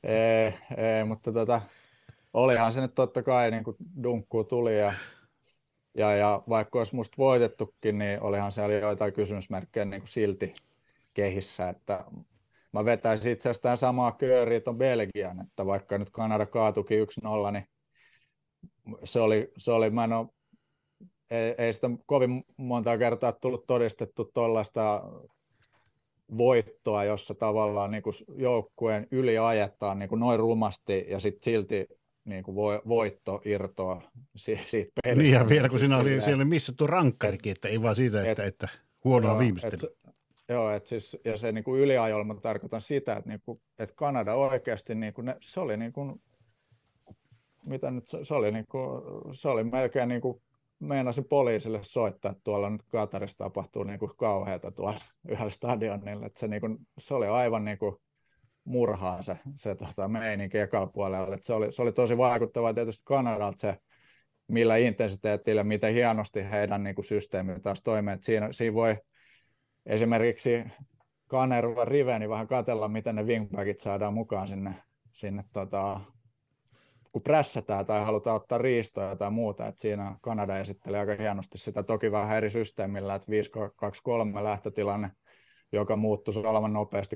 ei, ei, mutta tota, olihan se nyt totta kai niin kuin dunkkuu tuli ja ja, ja vaikka olisi musta voitettukin, niin olihan siellä joitain kysymysmerkkejä niin kuin silti kehissä, että mä vetäisin itse asiassa tämän samaa kööriä tuon Belgian, että vaikka nyt Kanada kaatukin 1-0, niin se oli, se oli mä en ole, ei, ei sitä kovin monta kertaa tullut todistettu tuollaista voittoa, jossa tavallaan niin kuin joukkueen yli ajetaan niin kuin noin rumasti ja sitten silti niin kuin voitto irtoa siitä pelistä. Niin ja vielä kun siinä oli, siellä oli missattu rankkarikin, että ei vaan siitä, että, et, että huonoa viimeistelyä. Joo, et siis, ja se niin kuin yliajolla mä tarkoitan sitä, että, niin kuin, että Kanada oikeasti, niin kuin ne, se oli niin kuin, mitä nyt, se oli, niin kuin, se oli melkein niin kuin, meinasin poliisille soittaa, että tuolla nyt Katarissa tapahtuu niin kuin kauheata tuolla yhdellä stadionilla, että se, niin kuin, se oli aivan niin kuin, murhaan se, se tota, meininki ekalla puolella. Et se, oli, se oli tosi vaikuttavaa tietysti Kanadalta se, millä intensiteetillä, miten hienosti heidän niin kuin, systeemi taas toimii. Siinä, siinä voi esimerkiksi Kanerva Rive, niin vähän katella, miten ne wingbackit saadaan mukaan sinne, sinne tota, kun prässätään tai halutaan ottaa riistoa tai muuta, että siinä Kanada esittelee aika hienosti sitä toki vähän eri systeemillä, että 5-2-3 lähtötilanne, joka muuttui olevan nopeasti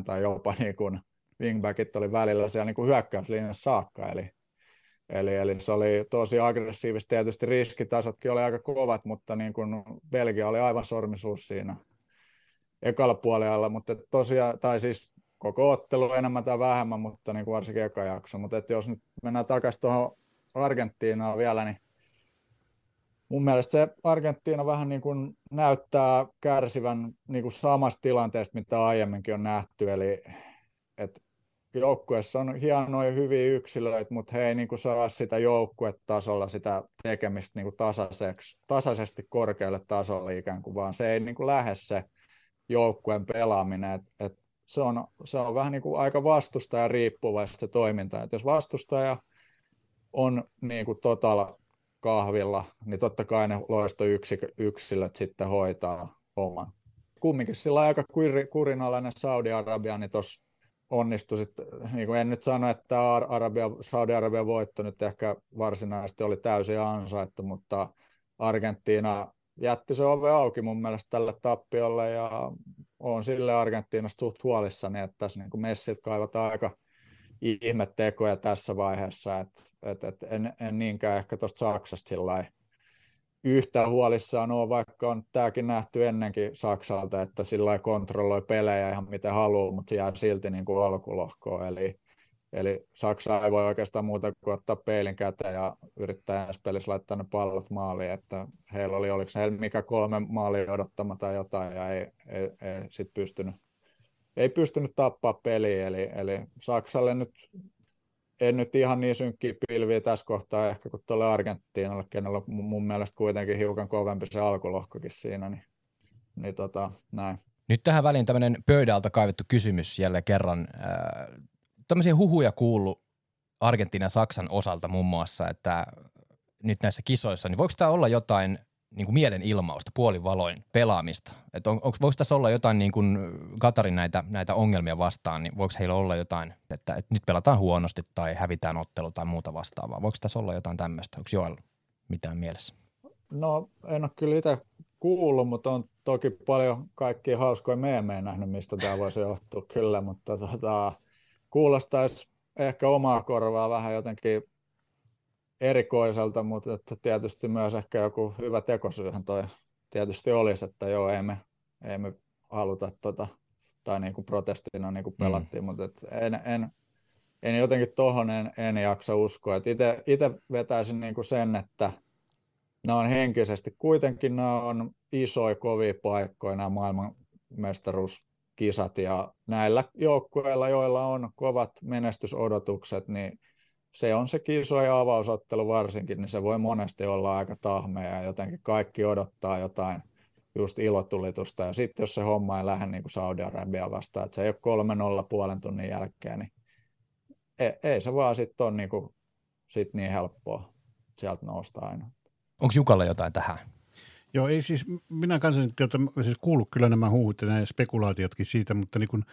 3-4-3 tai jopa niin kuin wingbackit oli välillä siellä niin kuin hyökkäyslinjassa saakka, eli, eli, eli, se oli tosi aggressiivista. Tietysti riskitasotkin oli aika kovat, mutta niin kuin Belgia oli aivan sormisuus siinä ekalla puolella, mutta tosiaan, tai siis koko ottelu enemmän tai vähemmän, mutta niin kuin varsinkin eka jakso. Mutta että jos nyt mennään takaisin tuohon Argentiinaan vielä, niin mun mielestä se Argentiina vähän niin kuin näyttää kärsivän niin kuin samasta tilanteesta, mitä aiemminkin on nähty, eli että joukkueessa on hienoja hyviä yksilöitä, mutta he ei niin kuin saa sitä joukkuetasolla sitä tekemistä niin kuin tasaiseksi, tasaisesti korkealle tasolle ikään kuin, vaan se ei niin kuin lähde se joukkueen pelaaminen, että et se, on, se on vähän niin kuin aika vastustaja riippuvaista se toiminta, että jos vastustaja on niin kuin total kahvilla, niin totta kai ne loistoyksilöt sitten hoitaa, oman. Kumminkin sillä aika kurinalainen Saudi-Arabia, niin tuossa onnistui sitten, niin kuin en nyt sano, että Arabia, Saudi-Arabian voitto nyt ehkä varsinaisesti oli täysin ansaittu, mutta Argentiina jätti se ove auki mun mielestä tälle tappiolle ja on sille Argentiinasta suht huolissani, että tässä niin messit kaivataan aika ihmettekoja tässä vaiheessa, että et, et en, en, niinkään ehkä tuosta Saksasta sillä yhtä huolissaan ole, vaikka on tämäkin nähty ennenkin Saksalta, että sillä kontrolloi pelejä ihan miten haluaa, mutta jää silti niin kuin alkulohkoon. Eli, eli Saksa ei voi oikeastaan muuta kuin ottaa peilin käteen ja yrittää ensi pelissä laittaa ne pallot maaliin, että heillä oli, oliko heillä mikä kolme maalia odottama tai jotain, ja ei, ei, ei sit pystynyt, ei pystynyt tappaa peliä, eli, eli Saksalle nyt en nyt ihan niin synkkiä pilviä tässä kohtaa ehkä kuin tuolle Argentiinalle, kenellä on mun mielestä kuitenkin hiukan kovempi se alkulohkokin siinä, niin, niin tota, näin. Nyt tähän väliin tämmöinen pöydältä kaivettu kysymys jälleen kerran. Tämmöisiä huhuja kuullut Argentiinan ja Saksan osalta muun muassa, että nyt näissä kisoissa, niin voiko tämä olla jotain niin kuin mielenilmausta, puolivaloin pelaamista. Että on, onko, voiko tässä olla jotain niin kuin Katarin näitä, näitä ongelmia vastaan, niin voiko heillä olla jotain, että, että nyt pelataan huonosti tai hävitään ottelu tai muuta vastaavaa? Voiko tässä olla jotain tämmöistä? Onko Joel mitään mielessä? No en ole kyllä itse kuullut, mutta on toki paljon kaikkia hauskoja meemejä nähnyt, mistä tämä voisi johtua kyllä, mutta tota, kuulostaisi ehkä omaa korvaa vähän jotenkin erikoiselta, mutta että tietysti myös ehkä joku hyvä tekosyyhän toi tietysti olisi, että joo, ei me, ei me haluta tota, tai niin kuin protestina niin kuin mm. pelattiin, mm. mutta et en, en, en jotenkin tuohon en, en jaksa uskoa. Itse vetäisin niin kuin sen, että nämä on henkisesti, kuitenkin nämä on isoja, kovia paikkoja, nämä maailmanmestaruuskisat, ja näillä joukkueilla, joilla on kovat menestysodotukset, niin se on se kiso ja avausottelu varsinkin, niin se voi monesti olla aika tahmea ja jotenkin kaikki odottaa jotain just ilotulitusta. Ja sitten jos se homma ei lähde niin kuin Saudi-Arabia vastaan, että se ei ole 3-0 puolen tunnin jälkeen, niin ei, ei se vaan sitten ole niin, kuin, sit niin helppoa sieltä nousta aina. Onko Jukalla jotain tähän? Joo, ei siis, minä kanssa siis kuullut kyllä nämä huhut ja nämä spekulaatiotkin siitä, mutta niin kun,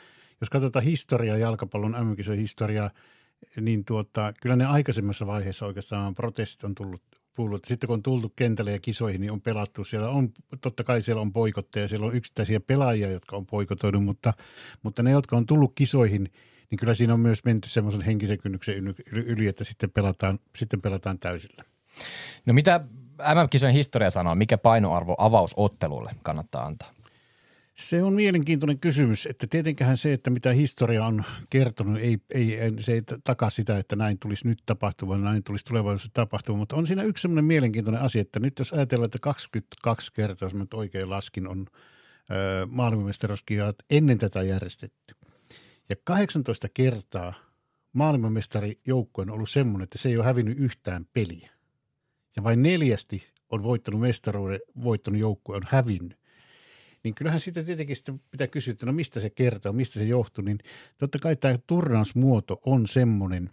jos katsotaan historiaa, jalkapallon mm historiaa, niin tuota, kyllä ne aikaisemmassa vaiheessa oikeastaan protestit on tullut tullut. Sitten kun on tultu kentälle ja kisoihin, niin on pelattu. Siellä on, totta kai siellä on poikotteja, siellä on yksittäisiä pelaajia, jotka on poikotoinut, mutta, mutta ne, jotka on tullut kisoihin, niin kyllä siinä on myös menty semmoisen henkisen kynnyksen yli, että sitten pelataan, sitten pelataan täysillä. No mitä MM-kisojen historia sanoo, mikä painoarvo avausottelulle kannattaa antaa? Se on mielenkiintoinen kysymys, että tietenköhän se, että mitä historia on kertonut, ei, ei, se ei takaa sitä, että näin tulisi nyt tapahtumaan, näin tulisi tulevaisuudessa tapahtumaan, mutta on siinä yksi sellainen mielenkiintoinen asia, että nyt jos ajatellaan, että 22 kertaa, jos mä nyt oikein laskin, on maailmanmestaruuskirjat ennen tätä järjestetty. Ja 18 kertaa maailmanmestarijoukkue on ollut semmoinen, että se ei ole hävinnyt yhtään peliä. Ja vain neljästi on voittanut mestaruuden, voittanut joukkue on hävinnyt. Niin kyllähän sitten tietenkin sitten pitää kysyä, että no mistä se kertoo, mistä se johtuu, niin totta kai tämä turnausmuoto on semmoinen,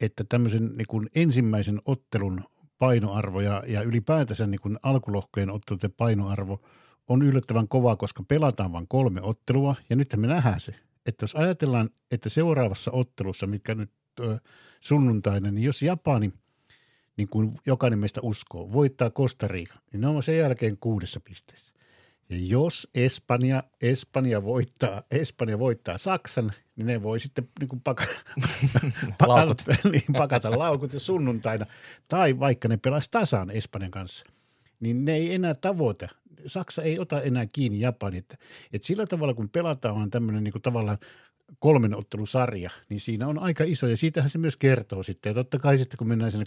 että tämmöisen niin kuin ensimmäisen ottelun painoarvo ja, ja ylipäätänsä niin kuin alkulohkojen otteluiden painoarvo on yllättävän kova, koska pelataan vain kolme ottelua. Ja nyt me nähdään se, että jos ajatellaan, että seuraavassa ottelussa, mikä nyt ö, sunnuntaina, niin jos Japani, niin kuin jokainen meistä uskoo, voittaa Costa Rica, niin ne on sen jälkeen kuudessa pisteessä. Ja jos Espanja, Espanja, voittaa, Espanja voittaa Saksan, niin ne voi sitten niin kuin paka, laukut. niin, pakata laukut ja sunnuntaina. Tai vaikka ne pelaisi tasan Espanjan kanssa, niin ne ei enää tavoita. Saksa ei ota enää kiinni Japani. Että, että sillä tavalla, kun pelataan vaan tämmöinen niin kuin tavallaan kolmen ottelusarja, niin siinä on aika iso ja siitähän se myös kertoo sitten. Ja totta kai sitten kun mennään sinne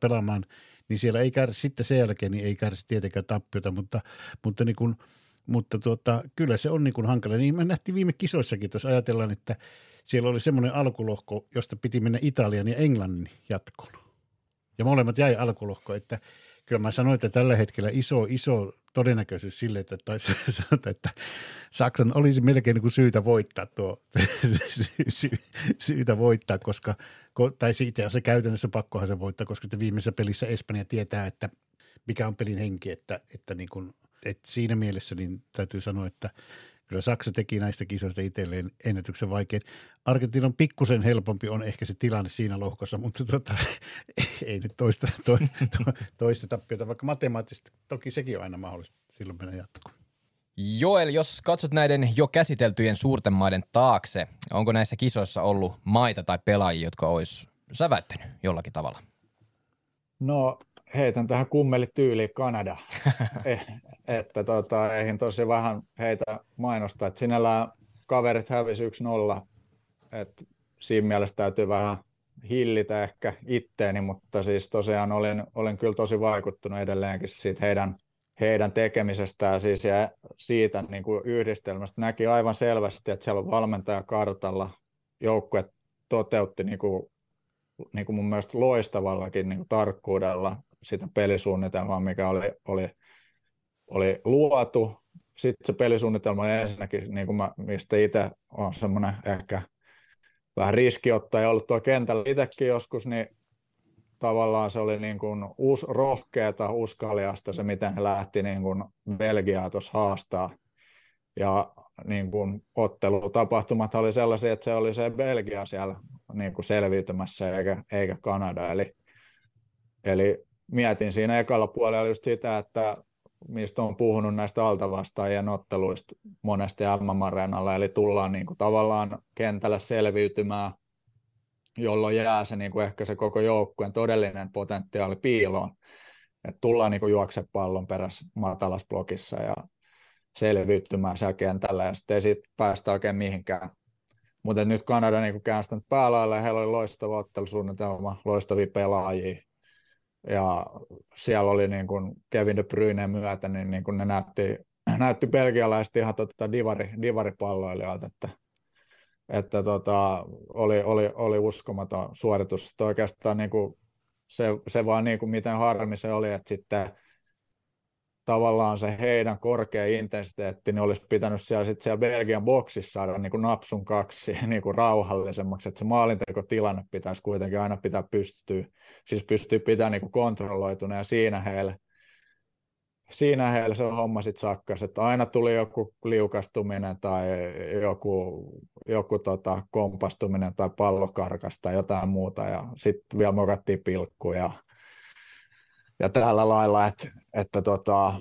pelaamaan, niin siellä ei kärsi sitten sen jälkeen, niin ei kärsi tietenkään tappiota, mutta, mutta niin kuin – mutta tuota, kyllä se on niin kuin hankala. Niin me nähtiin viime kisoissakin, jos ajatellaan, että siellä oli semmoinen alkulohko, josta piti mennä Italian ja Englannin jatkoon. Ja molemmat jäi alkulohko, että kyllä mä sanoin, että tällä hetkellä iso, iso todennäköisyys sille, että tai sanotaan, että Saksan olisi melkein niin kuin syytä voittaa tuo, sy, syytä voittaa, koska, tai siitä se käytännössä pakkohan se voittaa, koska viimeisessä pelissä Espanja tietää, että mikä on pelin henki, että, että niin kuin – et siinä mielessä niin täytyy sanoa, että kyllä Saksa teki näistä kisoista itselleen ennätyksen vaikein. Argentiina on pikkusen helpompi, on ehkä se tilanne siinä lohkossa, mutta tota, ei nyt toista, to, to, toista tappiota, vaikka matemaattisesti toki sekin on aina mahdollista, silloin mennä jatkoon. Joel, jos katsot näiden jo käsiteltyjen suurten maiden taakse, onko näissä kisoissa ollut maita tai pelaajia, jotka olisi säväyttänyt jollakin tavalla? No heitän tähän kummelityyliin Kanada, eh, että tota, eihin tosi vähän heitä mainostaa, että sinällään kaverit hävisi 1-0, että siinä mielessä täytyy vähän hillitä ehkä itteeni, mutta siis tosiaan olin, olin kyllä tosi vaikuttunut edelleenkin siitä heidän, heidän tekemisestään siis ja siitä niin kuin yhdistelmästä. Näki aivan selvästi, että siellä on valmentaja kartalla, joukkue toteutti niin kuin, niin kuin mun mielestä loistavallakin niin kuin tarkkuudella sitä pelisuunnitelmaa, mikä oli, oli, oli luotu. Sitten se pelisuunnitelma ensinnäkin, niin kuin mä, mistä itse on semmoinen ehkä vähän riskiottaja ollut tuo kentällä itsekin joskus, niin tavallaan se oli niin kuin us, rohkeata, uskaliasta se, miten he lähti niin kuin Belgiaa tuossa haastaa. Ja niin kuin ottelutapahtumat oli sellaisia, että se oli se Belgia siellä niin kuin selviytymässä eikä, eikä Kanada. Eli, eli mietin siinä ekalla puolella just sitä, että mistä on puhunut näistä altavastaajien otteluista monesti MM-areenalla, eli tullaan niin kuin tavallaan kentällä selviytymään, jolloin jää se niin kuin ehkä se koko joukkueen todellinen potentiaali piiloon. että tullaan niin kuin juokse pallon perässä matalassa blokissa ja selviytymään siellä kentällä ja sitten ei siitä päästä oikein mihinkään. Mutta nyt Kanada niin käänstänyt päälailla ja heillä oli loistava ottelusuunnitelma, loistavia pelaajia, ja siellä oli niin kuin Kevin De Bruyne myötä, niin, niin kuin ne näytti, näytti belgialaiset ihan tota divari, divaripalloilijoilta, että, että tota, oli, oli, oli uskomaton suoritus. Sitten oikeastaan niin kuin se, se vaan niin kuin miten harmi se oli, että sitten tavallaan se heidän korkea intensiteetti niin olisi pitänyt siellä, sit siellä Belgian boksissa saada niin kuin napsun kaksi niin kuin rauhallisemmaksi, että se maalintekotilanne pitäisi kuitenkin aina pitää pystyä, siis pystyy pitämään niin kontrolloituna ja siinä heille, siinä heille se homma sitten sakkas, että aina tuli joku liukastuminen tai joku, joku tota, kompastuminen tai pallokarkas tai jotain muuta ja sitten vielä mokattiin pilkkuja ja tällä lailla, että, että tota,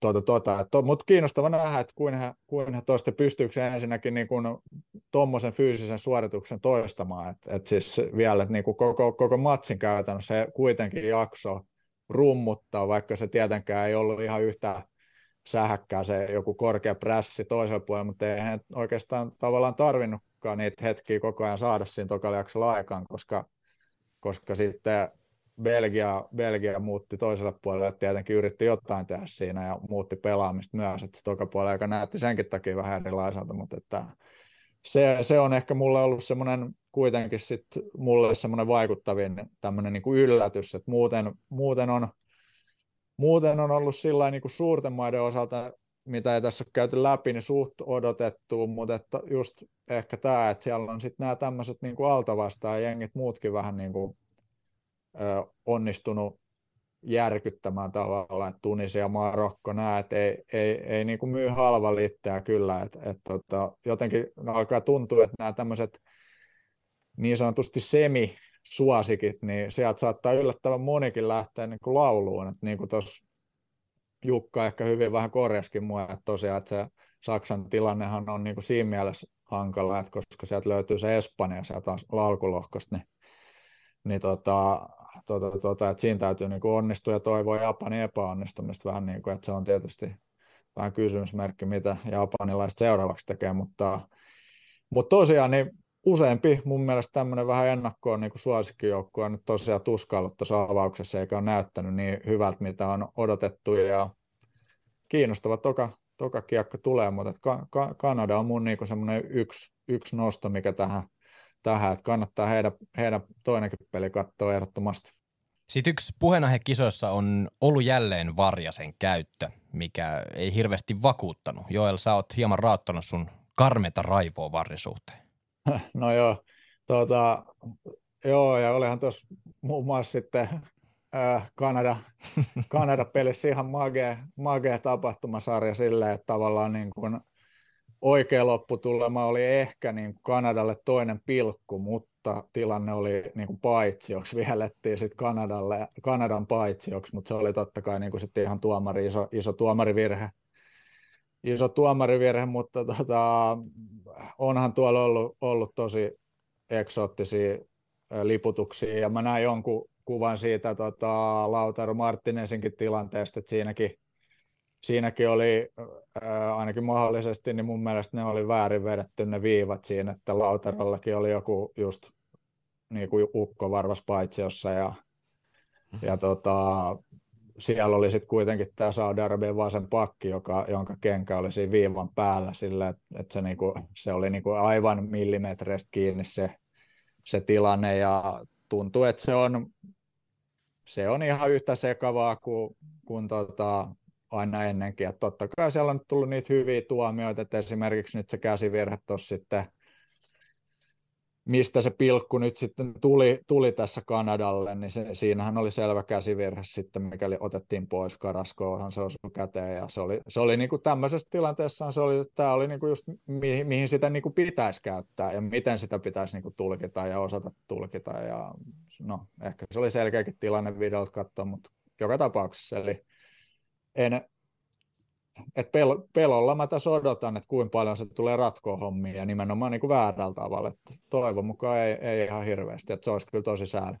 tuota, tuota, to, mutta kiinnostava nähdä, että kuin he, kuin toista pystyykö ensinnäkin niin kuin tuommoisen fyysisen suorituksen toistamaan, että, että siis vielä että niin kuin koko, koko matsin käytännössä se kuitenkin jakso rummuttaa, vaikka se tietenkään ei ollut ihan yhtä sähäkkää se joku korkea prässi toisella puolella, mutta ei oikeastaan tavallaan tarvinnutkaan niitä hetkiä koko ajan saada siinä tokalla aikaan, koska, koska sitten Belgia, Belgia muutti toiselle puolelle, tietenkin yritti jotain tehdä siinä ja muutti pelaamista myös, että toka puolella aika näytti senkin takia vähän erilaiselta, mutta että se, se, on ehkä mulle ollut semmoinen kuitenkin sit mulle semmoinen vaikuttavin tämmöinen niin kuin yllätys, että muuten, muuten, on, muuten on ollut sillä niin kuin suurten maiden osalta, mitä ei tässä ole käyty läpi, niin suht odotettu, mutta että just ehkä tämä, että siellä on sitten nämä tämmöiset niin altavastaan jengit muutkin vähän niin kuin onnistunut järkyttämään tavallaan, Tunisia, Marokko, nämä, että ei, ei, ei niin kuin myy halva litteä kyllä, että, että tota, jotenkin alkaa tuntua, että nämä tämmöiset niin sanotusti semi-suosikit, niin sieltä saattaa yllättävän monikin lähteä niin kuin lauluun, että niin kuin tuossa Jukka ehkä hyvin vähän korjaskin mua, että tosiaan, että se Saksan tilannehan on niin kuin siinä mielessä hankala, että koska sieltä löytyy se Espanja sieltä laulkulohkosta, niin, niin tota, tota, tota, että siinä täytyy niin kuin onnistua ja toivoa Japanin epäonnistumista vähän niin kuin, että se on tietysti vähän kysymysmerkki, mitä japanilaiset seuraavaksi tekee, mutta, mutta tosiaan niin useampi mun mielestä tämmöinen vähän ennakkoon niin suosikkijoukkue on nyt tosiaan tuskaillut tuossa avauksessa eikä ole näyttänyt niin hyvältä, mitä on odotettu ja kiinnostava toka, toka kiekko tulee, mutta että Kanada on mun niin semmoinen yksi, yksi nosto, mikä tähän tähän, että kannattaa heidän, heidän toinenkin peli katsoa ehdottomasti. Sitten yksi puheenaihe kisoissa on ollut jälleen Varjasen käyttö, mikä ei hirveästi vakuuttanut. Joel, sä oot hieman raattanut sun karmeta raivoa varrisuhteen. No joo, tuota, joo ja olihan tuossa muun muassa sitten äh, Kanada, Kanada-pelissä ihan magea, magea tapahtumasarja silleen, että tavallaan niin kuin oikea lopputulema oli ehkä niin Kanadalle toinen pilkku, mutta tilanne oli niin kuin paitsioksi, vihellettiin sitten Kanadalle, Kanadan paitsioksi, mutta se oli totta kai niin kuin sitten ihan tuomari, iso, iso tuomarivirhe, iso tuomarivirhe, mutta tota, onhan tuolla ollut, ollut tosi eksoottisia liputuksia, ja mä näin jonkun kuvan siitä tota, Lautaro Martinesinkin tilanteesta, että siinäkin, siinäkin oli ää, ainakin mahdollisesti, niin mun mielestä ne oli väärin vedetty ne viivat siinä, että Lautarollakin oli joku just niin kuin ukko varvas paitsiossa ja, ja tota, siellä oli sitten kuitenkin tämä Saudi-Arabian vasen pakki, joka, jonka kenkä oli siinä viivan päällä sillä, että, että se, niinku, se oli niinku aivan millimetreistä kiinni se, se tilanne ja tuntuu, että se on, se on ihan yhtä sekavaa kuin, kuin tota, aina ennenkin. Et totta kai siellä on tullut niitä hyviä tuomioita, että esimerkiksi nyt se käsivirhe tuossa sitten mistä se pilkku nyt sitten tuli, tuli tässä Kanadalle, niin se, siinähän oli selvä käsivirhe sitten, mikäli otettiin pois Karaskohan se osui käteen, ja se oli, se oli niin kuin tämmöisessä tilanteessa, se oli, tämä oli niin kuin just mihin, mihin sitä niin kuin pitäisi käyttää, ja miten sitä pitäisi niin kuin tulkita ja osata tulkita, ja no, ehkä se oli selkeäkin tilanne videolta katsoa, mutta joka tapauksessa, eli en, et pel, pelolla mä tässä odotan, että kuinka paljon se tulee ratkoa hommia ja nimenomaan niin kuin väärällä tavalla. Että toivon mukaan ei, ei ihan hirveästi, että se olisi kyllä tosi sääli.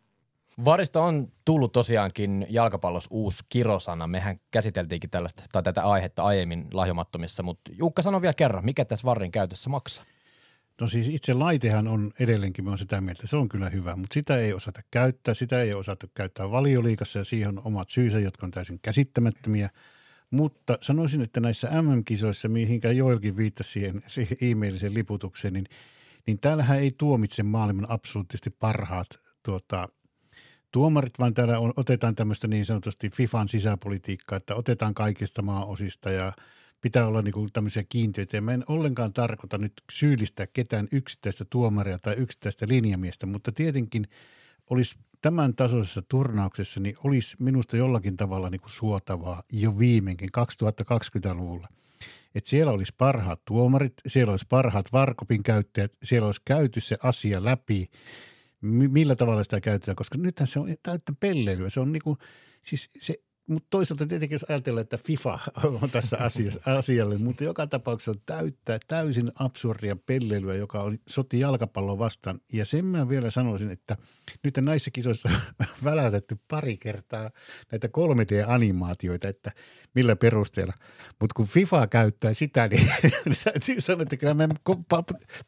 Varista on tullut tosiaankin jalkapallossa uusi kirosana. Mehän käsiteltiinkin tällaista tai tätä aihetta aiemmin lahjomattomissa, mutta Jukka sano vielä kerran, mikä tässä Varrin käytössä maksaa? No siis itse laitehan on edelleenkin, mä sitä mieltä, se on kyllä hyvä, mutta sitä ei osata käyttää, sitä ei osata käyttää valioliikassa ja siihen on omat syysä, jotka on täysin käsittämättömiä – mutta sanoisin, että näissä MM-kisoissa, mihinkä Joelkin viittasi siihen, siihen e-mailisen liputukseen, niin, niin täällähän ei tuomitse maailman absoluuttisesti parhaat tuota, tuomarit, vaan täällä on, otetaan tämmöistä niin sanotusti FIFAn sisäpolitiikkaa, että otetaan kaikista maaosista ja pitää olla niin kuin tämmöisiä kiintiöitä. Ja mä en ollenkaan tarkoita nyt syyllistää ketään yksittäistä tuomaria tai yksittäistä linjamiestä, mutta tietenkin olisi tämän tasoisessa turnauksessa niin olisi minusta jollakin tavalla niin kuin suotavaa jo viimeinkin 2020-luvulla. Että siellä olisi parhaat tuomarit, siellä olisi parhaat varkopin käyttäjät, siellä olisi käyty se asia läpi, millä tavalla sitä käytetään, koska nythän se on täyttä pelleilyä. Se on niin kuin, siis se mutta toisaalta tietenkin jos ajatellaan, että FIFA on tässä asiassa, asialle, mutta joka tapauksessa täyttää täysin absurdia pelleilyä, joka on soti jalkapalloa vastaan. Ja sen mä vielä sanoisin, että nyt näissä kisoissa on välätetty pari kertaa näitä 3D-animaatioita, että millä perusteella. Mutta kun FIFA käyttää sitä, niin täytyy sanoa, että kyllä mä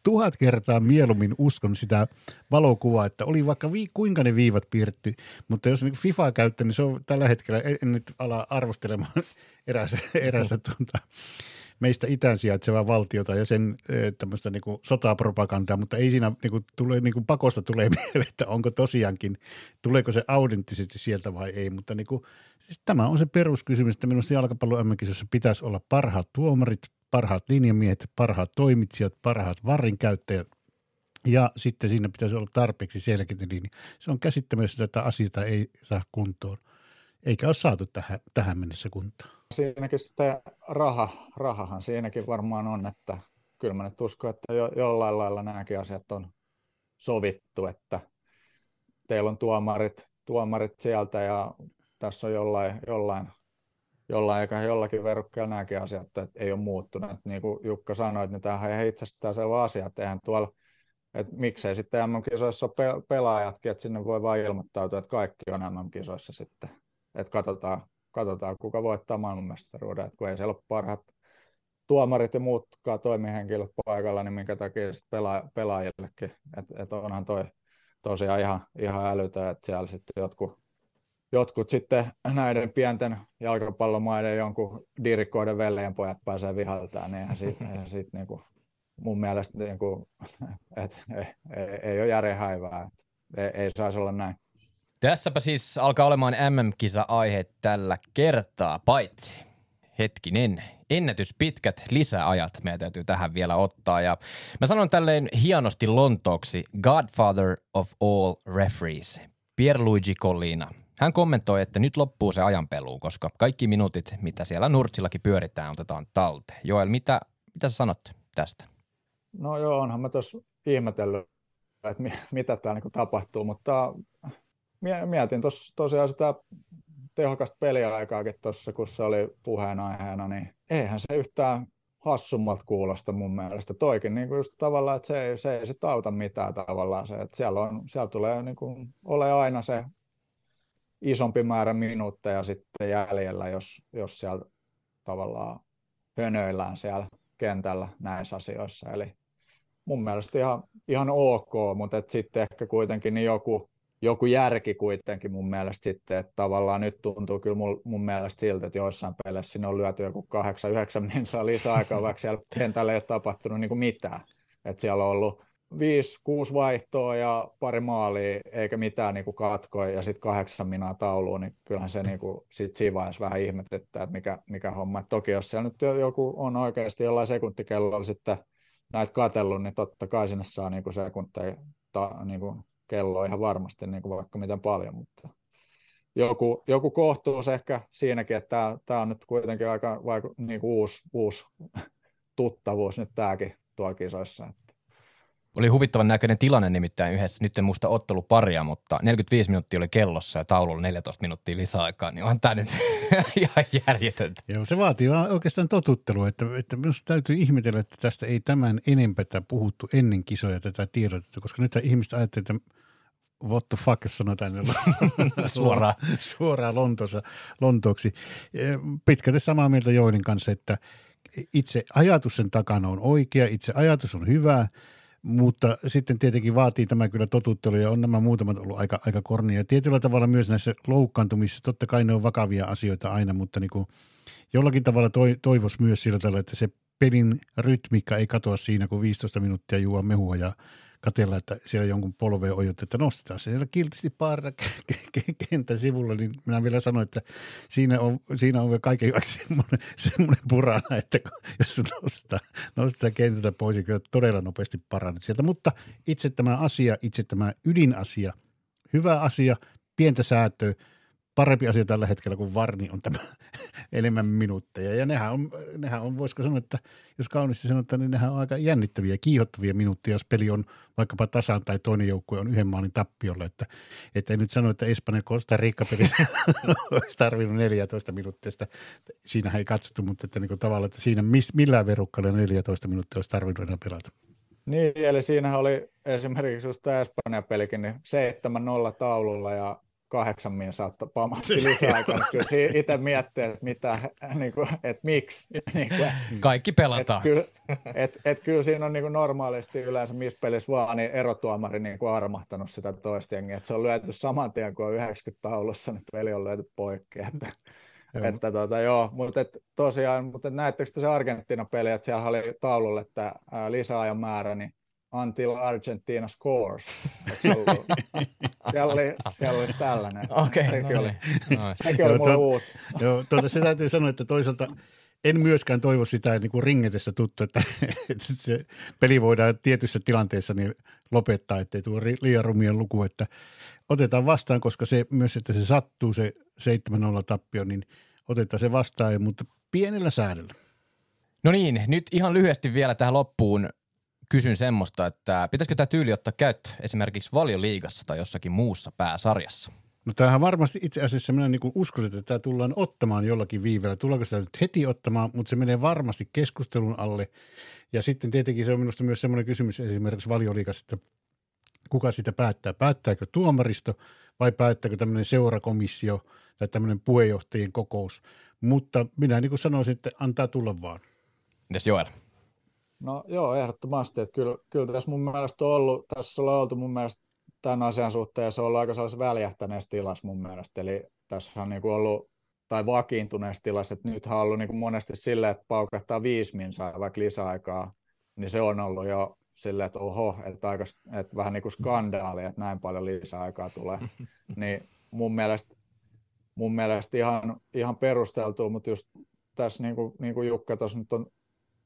tuhat kertaa mieluummin uskon sitä valokuvaa, että oli vaikka vi- kuinka ne viivat piirretty, mutta jos niin FIFA käyttää, niin se on tällä hetkellä – nyt ala arvostelemaan erästä, erästä tuota, meistä itään sijaitsevaa valtiota ja sen tämmöistä niin sotapropagandaa, mutta ei siinä niin kuin, tule, niin kuin pakosta tulee mieleen, että onko tosiaankin, tuleeko se autenttisesti sieltä vai ei, mutta niin kuin, siis tämä on se peruskysymys, että minusta jalkapallon mm pitäisi olla parhaat tuomarit, parhaat linjamiehet, parhaat toimitsijat, parhaat varrinkäyttäjät, ja sitten siinä pitäisi olla tarpeeksi selkeä linja. Se on käsittämätöntä, että asioita ei saa kuntoon eikä ole saatu tähän, tähän mennessä kuntoon. Siinäkin sitten raha, rahahan siinäkin varmaan on, että kyllä mä nyt uskon, että jo, jollain lailla nämäkin asiat on sovittu, että teillä on tuomarit, tuomarit sieltä ja tässä on jollain, jollain, jollain eikä jollakin verukkeella nämäkin asiat, että ei ole muuttunut. Että niin kuin Jukka sanoi, että tämähän on itsestään selvä asia, että eihän tuolla että miksei sitten MM-kisoissa ole pelaajatkin, että sinne voi vain ilmoittautua, että kaikki on MM-kisoissa sitten että katsotaan, katsotaan, kuka voittaa maailmanmestaruuden, että kun ei siellä ole parhaat tuomarit ja muutkaan toimihenkilöt paikalla, niin minkä takia sitten pela, pelaajillekin, että et onhan toi tosiaan ihan, ihan älytä, että siellä sitten jotkut, jotkut sitten näiden pienten jalkapallomaiden jonkun dirikoiden veljenpojat pääsee vihaltaan, niin eihän siitä, eihän siitä niin kuin, mun mielestä niin kuin, et, ei, ei, ei ole järjen häivää. Ei, ei saisi olla näin. Tässäpä siis alkaa olemaan MM-kisa-aihe tällä kertaa, paitsi hetkinen, ennätys pitkät lisäajat meidän täytyy tähän vielä ottaa. Ja mä sanon tälleen hienosti lontooksi Godfather of all referees, Pierluigi Collina. Hän kommentoi, että nyt loppuu se ajanpelu, koska kaikki minuutit, mitä siellä Nurtsillakin pyöritään, otetaan talteen. Joel, mitä, mitä sä sanot tästä? No joo, onhan mä tuossa ihmetellyt, että mi- mitä täällä niin tapahtuu, mutta mietin tuossa tosiaan sitä tehokasta peliaikaakin tuossa, kun se oli puheenaiheena, niin eihän se yhtään hassummalta kuulosta mun mielestä. Toikin niin kuin just tavallaan, että se ei, se ei sit auta mitään tavallaan se, että siellä, on, siellä tulee niin kuin, ole aina se isompi määrä minuutteja sitten jäljellä, jos, jos siellä tavallaan hönöillään siellä kentällä näissä asioissa. Eli mun mielestä ihan, ihan ok, mutta sitten ehkä kuitenkin niin joku, joku järki kuitenkin mun mielestä sitten, että tavallaan nyt tuntuu kyllä mun, mun mielestä siltä, että joissain peleissä sinne on lyöty joku 8-9 minsaa lisäaikaa, vaikka siellä kentällä ei ole tapahtunut niin kuin mitään. Että siellä on ollut viisi, kuusi vaihtoa ja pari maalia, eikä mitään niin kuin katkoi, ja sitten kahdeksan minaa tauluun, niin kyllähän se niin kuin, sit siinä vaiheessa vähän ihmetyttää, että mikä, mikä homma. Et toki jos siellä nyt joku on oikeasti jollain sekuntikellolla sitten näitä katsellut, niin totta kai sinne saa niin kuin sekunteja ta, niin kuin kelloa ihan varmasti niin kuin vaikka miten paljon, mutta joku, joku kohtuus ehkä siinäkin, että tämä on nyt kuitenkin aika vaiku, niin kuin uusi, uusi tuttavuus nyt tämäkin tuolla kisoissa. Oli huvittavan näköinen tilanne nimittäin yhdessä, nyt en muista otteluparia, mutta 45 minuuttia oli kellossa ja taululla 14 minuuttia lisäaikaa, niin on tämä nyt ihan järjetöntä. Joo, se vaatii vaan oikeastaan totuttelua, että, että minusta täytyy ihmetellä, että tästä ei tämän enempää puhuttu ennen kisoja tätä tiedotettu, koska nyt ihmiset ajattelevat, että what the fuck, sanotaan suoraan, suoraan Lontoossa, Lontooksi. Pitkälti samaa mieltä Joelin kanssa, että itse ajatus sen takana on oikea, itse ajatus on hyvä – mutta sitten tietenkin vaatii tämä kyllä totuttelu ja on nämä muutamat ollut aika, aika kornia. Tietyllä tavalla myös näissä loukkaantumissa, totta kai ne on vakavia asioita aina, mutta niin kuin jollakin tavalla toi, toivoisi myös sillä tavalla, että se pelin rytmiikka ei katoa siinä, kun 15 minuuttia juo mehua ja katella, että siellä jonkun polveen ojot, että nostetaan se siellä kiltisti paarilla kentän sivulla, niin minä vielä sanoin, että siinä on, siinä on kaiken hyväksi semmoinen, semmoinen purana, että jos nostetaan, nostetaan kentältä pois, niin kyllä todella nopeasti parannet sieltä. Mutta itse tämä asia, itse tämä ydinasia, hyvä asia, pientä säätöä, parempi asia tällä hetkellä kuin Varni on tämä enemmän minuutteja. Ja nehän on, nehän on, voisiko sanoa, että jos kauniisti sanotaan, niin nehän on aika jännittäviä, kiihottavia minuutteja, jos peli on vaikkapa tasan tai toinen joukkue on yhden maalin tappiolla. Että, että ei nyt sano, että Espanja Costa Rica pelissä olisi tarvinnut 14 minuuttia. Siinähän ei katsottu, mutta että niin tavallaan, että siinä miss, millään verukkalla 14 minuuttia olisi tarvinnut enää pelata. Niin, eli siinähän oli esimerkiksi just tämä Espanjan pelikin, niin 7-0 taululla ja kahdeksan min saattaa pamahti lisäaikaa, kyllä itse miettii, että, mitä, niin kuin, että miksi. Niin kuin, Kaikki pelataan. Että kyllä, et, et kyllä siinä on niin kuin normaalisti yleensä missä pelissä vaan niin erotuomari niin kuin armahtanut sitä toista jengiä. Että se on lyöty saman tien, kun on 90 taulussa, niin peli on lyöty poikki. Että, joo. Että, tuota, joo, mutta et, tosiaan, mutta näettekö se Argentiina-peli, että siellä oli taululle että lisäajan määrä, niin until Argentina scores. siellä, oli, siellä oli tällainen. Okei, okay, sekin no oli, niin. sekin oli mulle uusi. Joo, tuota, se täytyy sanoa, että toisaalta en myöskään toivo sitä niin kuin ringetessä tuttu, että, että se peli voidaan tietyssä tilanteessa niin lopettaa, ettei tuo liian rumien luku, että otetaan vastaan, koska se myös, että se sattuu se 7-0 tappio, niin otetaan se vastaan, mutta pienellä säädellä. No niin, nyt ihan lyhyesti vielä tähän loppuun kysyn semmoista, että pitäisikö tämä tyyli ottaa käyttöön esimerkiksi valioliigassa tai jossakin muussa pääsarjassa? No tämähän varmasti itse asiassa minä niin uskoisin, että tämä tullaan ottamaan jollakin viiveellä. Tullaanko sitä nyt heti ottamaan, mutta se menee varmasti keskustelun alle. Ja sitten tietenkin se on minusta myös semmoinen kysymys esimerkiksi valioliigassa, että kuka sitä päättää. Päättääkö tuomaristo vai päättääkö tämmöinen seurakomissio tai tämmöinen puheenjohtajien kokous. Mutta minä niin kuin sanoisin, että antaa tulla vaan. Mitäs Joel? No joo, ehdottomasti. Että kyllä, kyllä tässä mun mielestä on ollut, tässä ollaan oltu mun mielestä tämän asian suhteen, ja se on ollut aika sellaisessa väljähtäneessä tilassa mun mielestä. Eli tässä on niin kuin ollut, tai vakiintuneessa tilassa, että nythän on ollut niin kuin monesti silleen, että paukahtaa viisi minsaa vaikka lisäaikaa, niin se on ollut jo silleen, että oho, että, aika, että vähän niin kuin skandaali, että näin paljon lisäaikaa tulee. niin mun mielestä, mun mielestä ihan, ihan perusteltua, mutta just tässä niin kuin, niin kuin Jukka tuossa nyt on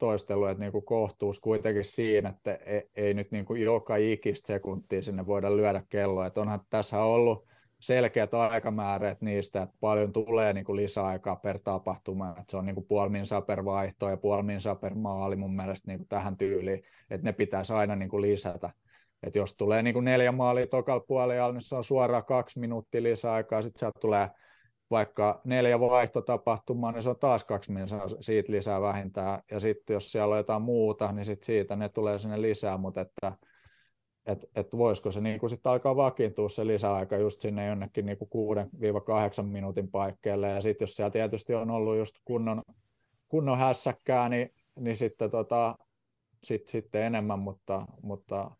toistellut, että niin kuin kohtuus kuitenkin siinä, että ei, ei nyt niin kuin joka ikistä sekuntia sinne voida lyödä kelloa. Että onhan tässä ollut selkeät aikamäärät niistä, että paljon tulee niin kuin lisäaikaa per tapahtuma, että se on niin kuin puoli minsaa per vaihto ja puoli minsaa per maali mun mielestä niin kuin tähän tyyliin, että ne pitäisi aina niin kuin lisätä. Että jos tulee niin kuin neljä maalia tokalla puolella, niin se on suoraan kaksi minuuttia lisäaikaa, sitten sieltä tulee vaikka neljä vaihtotapahtumaa, niin se on taas kaksi minsaa siitä lisää vähintään, ja sitten jos siellä on jotain muuta, niin sitten siitä ne tulee sinne lisää, mutta että että et voisiko se niin sitten alkaa vakiintua se lisäaika just sinne jonnekin niin 6-8 minuutin paikkeelle, ja sitten jos siellä tietysti on ollut just kunnon, kunnon hässäkkää, niin, niin sitten tota, sit, sitten enemmän, mutta, mutta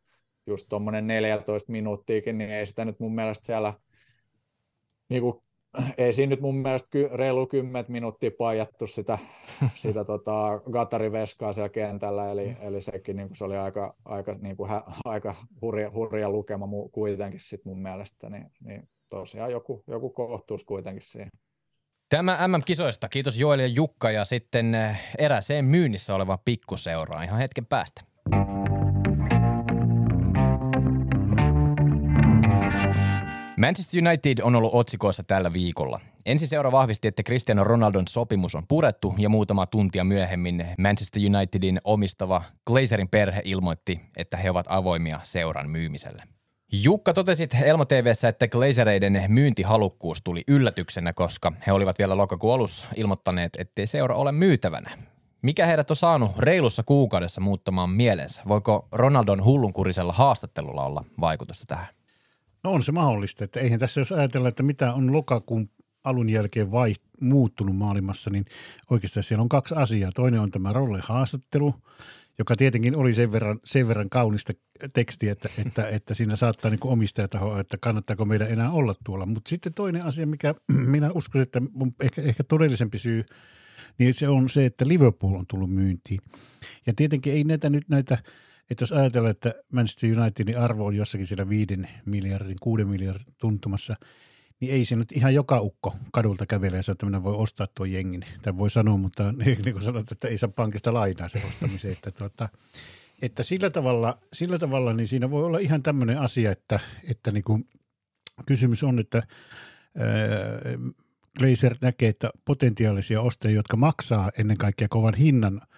just tuommoinen 14 minuuttiakin, niin ei sitä nyt mun mielestä siellä niin kuin ei siinä nyt mun mielestä ky, reilu 10 minuuttia paijattu sitä, sitä tota, Gattari-veskaa siellä kentällä, eli, mm. eli sekin niin se oli aika, aika, niin kuin, hä, aika hurja, hurja lukema mu, kuitenkin sit mun mielestä, niin, niin tosiaan joku, joku kohtuus kuitenkin siihen. Tämä MM-kisoista. Kiitos Joel ja Jukka ja sitten eh, eräseen myynnissä oleva pikkuseura ihan hetken päästä. Manchester United on ollut otsikoissa tällä viikolla. Ensi seura vahvisti, että Cristiano Ronaldon sopimus on purettu ja muutama tuntia myöhemmin Manchester Unitedin omistava Glazerin perhe ilmoitti, että he ovat avoimia seuran myymiselle. Jukka totesit Elmo TVssä, että Glazereiden myyntihalukkuus tuli yllätyksenä, koska he olivat vielä lokakuun alussa ilmoittaneet, ettei seura ole myytävänä. Mikä heidät on saanut reilussa kuukaudessa muuttamaan mielensä? Voiko Ronaldon hullunkurisella haastattelulla olla vaikutusta tähän? No on se mahdollista, että eihän tässä jos ajatella, että mitä on lokakuun alun jälkeen vai, muuttunut maailmassa, niin oikeastaan siellä on kaksi asiaa. Toinen on tämä Rolle haastattelu, joka tietenkin oli sen verran, sen verran kaunista tekstiä, että, että, että siinä saattaa niin omistajataho, että kannattaako meidän enää olla tuolla. Mutta sitten toinen asia, mikä minä uskon, että mun ehkä, ehkä todellisempi syy, niin se on se, että Liverpool on tullut myyntiin. Ja tietenkin ei näitä nyt näitä – että jos ajatellaan, että Manchester Unitedin arvo on jossakin siellä viiden miljardin, kuuden miljardin tuntumassa, niin ei se nyt ihan joka ukko kadulta kävele ja että minä voi ostaa tuon jengin. Tai voi sanoa, mutta niin kuin sanot, että ei saa pankista lainaa se ostamiseen. Että, tuota, että sillä, tavalla, sillä tavalla niin siinä voi olla ihan tämmöinen asia, että, että niin kuin kysymys on, että Glazer näkee, että potentiaalisia ostajia, jotka maksaa ennen kaikkea kovan hinnan –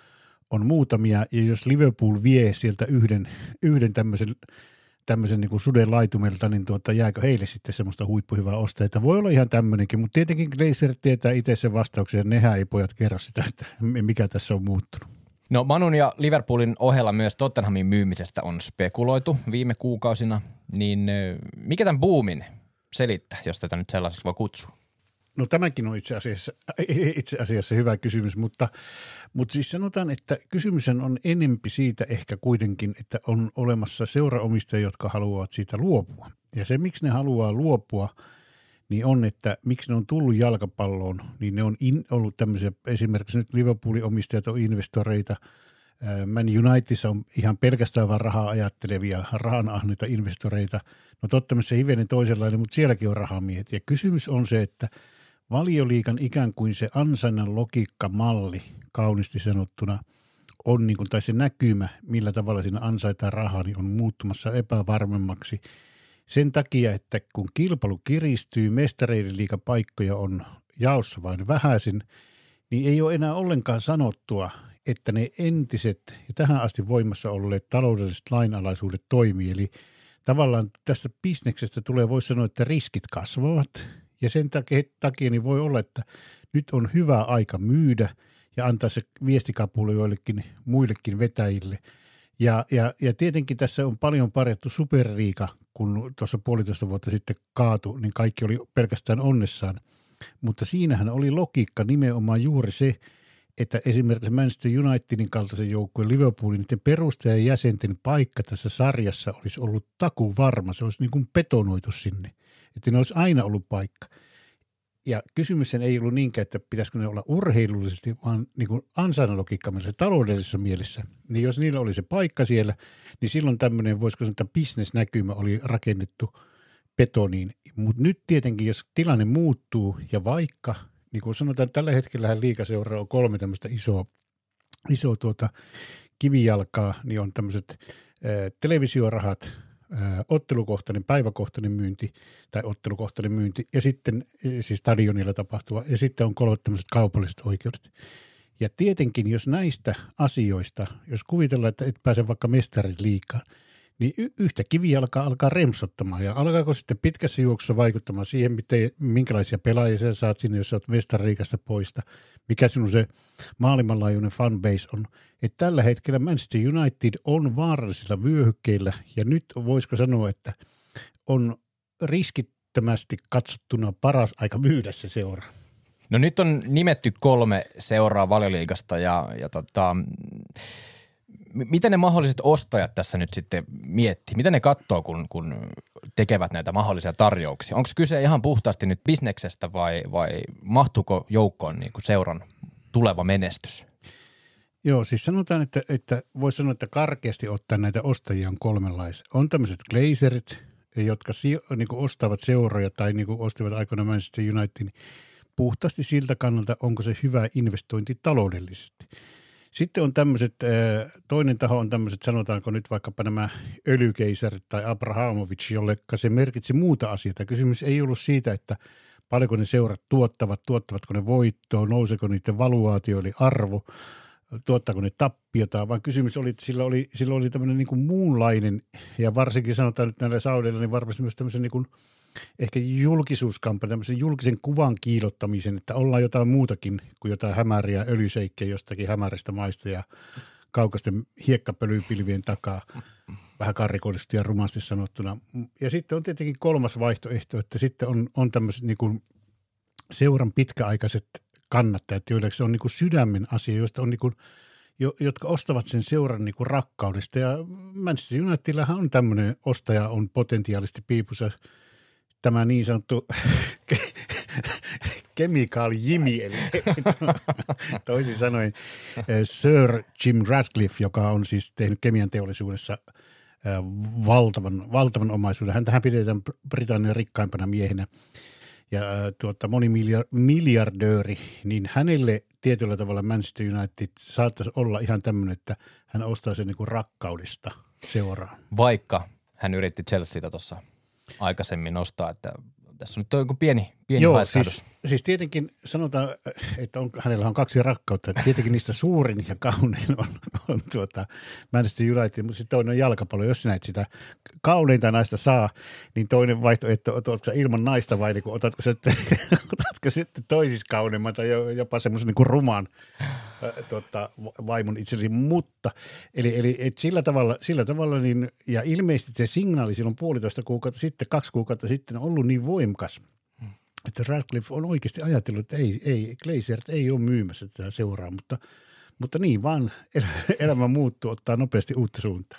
on muutamia, ja jos Liverpool vie sieltä yhden, yhden tämmöisen, tämmöisen niin suden laitumelta, niin tuota, jääkö heille sitten semmoista huippuhyvää ostajaa? Voi olla ihan tämmöinenkin, mutta tietenkin Glazer tietää itse sen vastauksen, ja nehän ei pojat kerro sitä, että mikä tässä on muuttunut. No Manun ja Liverpoolin ohella myös Tottenhamin myymisestä on spekuloitu viime kuukausina, niin mikä tämän boomin selittää, jos tätä nyt sellaiseksi voi kutsua? No tämäkin on itse asiassa, itse asiassa hyvä kysymys, mutta, mutta siis sanotaan, että kysymys on enempi siitä ehkä kuitenkin, että on olemassa seuraomistajia, jotka haluavat siitä luopua. Ja se, miksi ne haluaa luopua, niin on, että miksi ne on tullut jalkapalloon, niin ne on in, ollut tämmöisiä, esimerkiksi nyt Liverpoolin omistajat on investoreita, Man Unitedissa on ihan pelkästään vain rahaa ajattelevia, rahanahneita investoreita. No totta se hivenen toisenlainen, mutta sielläkin on rahamiehet. Ja kysymys on se, että – valioliikan ikään kuin se ansainnan logiikkamalli, kaunisti sanottuna, on niin kuin, tai se näkymä, millä tavalla siinä ansaitaan rahaa, niin on muuttumassa epävarmemmaksi. Sen takia, että kun kilpailu kiristyy, mestareiden liikapaikkoja on jaossa vain vähäisin, niin ei ole enää ollenkaan sanottua, että ne entiset ja tähän asti voimassa olleet taloudelliset lainalaisuudet toimii. Eli tavallaan tästä bisneksestä tulee, voisi sanoa, että riskit kasvavat – ja sen takia, takia niin voi olla, että nyt on hyvä aika myydä ja antaa se viestikapulle joillekin muillekin vetäjille. Ja, ja, ja tietenkin tässä on paljon parjattu superriika, kun tuossa puolitoista vuotta sitten kaatu, niin kaikki oli pelkästään onnessaan. Mutta siinähän oli logiikka nimenomaan juuri se, että esimerkiksi Manchester Unitedin kaltaisen joukkueen Liverpoolin niiden perustajan jäsenten paikka tässä sarjassa olisi ollut taku varma. Se olisi niin kuin betonoitu sinne – että ne olisi aina ollut paikka. Ja kysymys ei ollut niinkään, että pitäisikö ne olla urheilullisesti, vaan niin kuin ansainnalogiikka mielessä, taloudellisessa mielessä. Niin jos niillä oli se paikka siellä, niin silloin tämmöinen, voisiko sanoa, että bisnesnäkymä oli rakennettu betoniin. Mutta nyt tietenkin, jos tilanne muuttuu ja vaikka, niin kuin sanotaan, tällä hetkellä liikaseuraa on kolme tämmöistä isoa, isoa tuota kivijalkaa, niin on tämmöiset televisiorahat, ottelukohtainen, päiväkohtainen myynti tai ottelukohtainen myynti ja sitten siis stadionilla tapahtuva ja sitten on kolme tämmöiset kaupalliset oikeudet. Ja tietenkin, jos näistä asioista, jos kuvitellaan, että et pääse vaikka mestarin liikaa, niin yhtä kivi alkaa, alkaa remsottamaan. Ja alkaako sitten pitkässä juoksussa vaikuttamaan siihen, miten, minkälaisia pelaajia sä saat sinne, jos sä oot mestariikasta poista, mikä sinun se maailmanlaajuinen fanbase on. Että tällä hetkellä Manchester United on vaarallisilla vyöhykkeillä, ja nyt voisiko sanoa, että on riskittömästi katsottuna paras aika myydä se seura. No nyt on nimetty kolme seuraa valioliigasta ja, ja tota, miten ne mahdolliset ostajat tässä nyt sitten miettii? Mitä ne katsoo, kun, kun tekevät näitä mahdollisia tarjouksia? Onko kyse ihan puhtaasti nyt bisneksestä vai, vai mahtuuko joukkoon niin kuin seuran tuleva menestys? Joo, siis sanotaan, että, että voisi sanoa, että karkeasti ottaa näitä ostajia on kolmenlaisia. On tämmöiset glazerit, jotka si, niin kuin ostavat seuroja tai niin kuin ostivat aikoinaan Manchester United puhtaasti siltä kannalta, onko se hyvä investointi taloudellisesti. Sitten on tämmöiset, toinen taho on tämmöiset, sanotaanko nyt vaikkapa nämä öljykeisarit tai Abrahamovic, jolle se merkitsi muuta asiaa. Kysymys ei ollut siitä, että paljonko ne seurat tuottavat, tuottavatko ne voittoa, nouseeko niiden valuaatio eli arvo, tuottaako ne tappiota, vaan kysymys oli, että sillä oli, sillä oli tämmöinen niin kuin muunlainen, ja varsinkin sanotaan nyt näillä saudeilla, niin varmasti myös tämmöisen niin kuin – ehkä julkisuuskampanja, tämmöisen julkisen kuvan kiilottamisen, että ollaan jotain muutakin kuin jotain hämäriä öljyseikkejä jostakin hämäristä maista ja kaukaisten hiekkapölypilvien takaa, vähän karrikoidusti ja rumasti sanottuna. Ja sitten on tietenkin kolmas vaihtoehto, että sitten on, on tämmöiset niin kuin seuran pitkäaikaiset kannattajat, joille se on niin kuin sydämen asia, joista on niin kuin, jo, jotka ostavat sen seuran niin kuin rakkaudesta. Ja Manchester Unitedillahan on tämmöinen ostaja, on potentiaalisesti piipussa – tämä niin sanottu kemikaali Jimmy, eli toisin sanoen Sir Jim Radcliffe, joka on siis tehnyt kemian teollisuudessa valtavan, valtavan omaisuuden. Häntähän pidetään Britannian rikkaimpana miehenä ja tuota, monimiljardööri, niin hänelle tietyllä tavalla Manchester United saattaisi olla ihan tämmöinen, että hän ostaa sen niin rakkaudesta seuraa. Vaikka hän yritti Chelseatä tuossa aikaisemmin nostaa, että tässä on nyt joku pieni, pieni Joo, siis, siis, tietenkin sanotaan, että on, hänellä on kaksi rakkautta. Että tietenkin niistä suurin ja kaunein on, on tuota Manchester United, mutta sitten toinen on jalkapallo. Jos sinä et sitä kauneinta naista saa, niin toinen vaihtoehto, otatko ilman naista vai niin otatko, sitten, otatko sitten toisissa kauneimman tai jopa semmoisen niin rumaan tuota, vaimon itsellesi. Mutta, eli, eli et sillä tavalla, sillä tavalla niin, ja ilmeisesti se signaali silloin puolitoista kuukautta sitten, kaksi kuukautta sitten on ollut niin voimakas – että Radcliffe on oikeasti ajatellut, että ei, ei Glazer ei ole myymässä tätä seuraa, mutta, mutta niin vaan elämä muuttuu, ottaa nopeasti uutta suuntaa.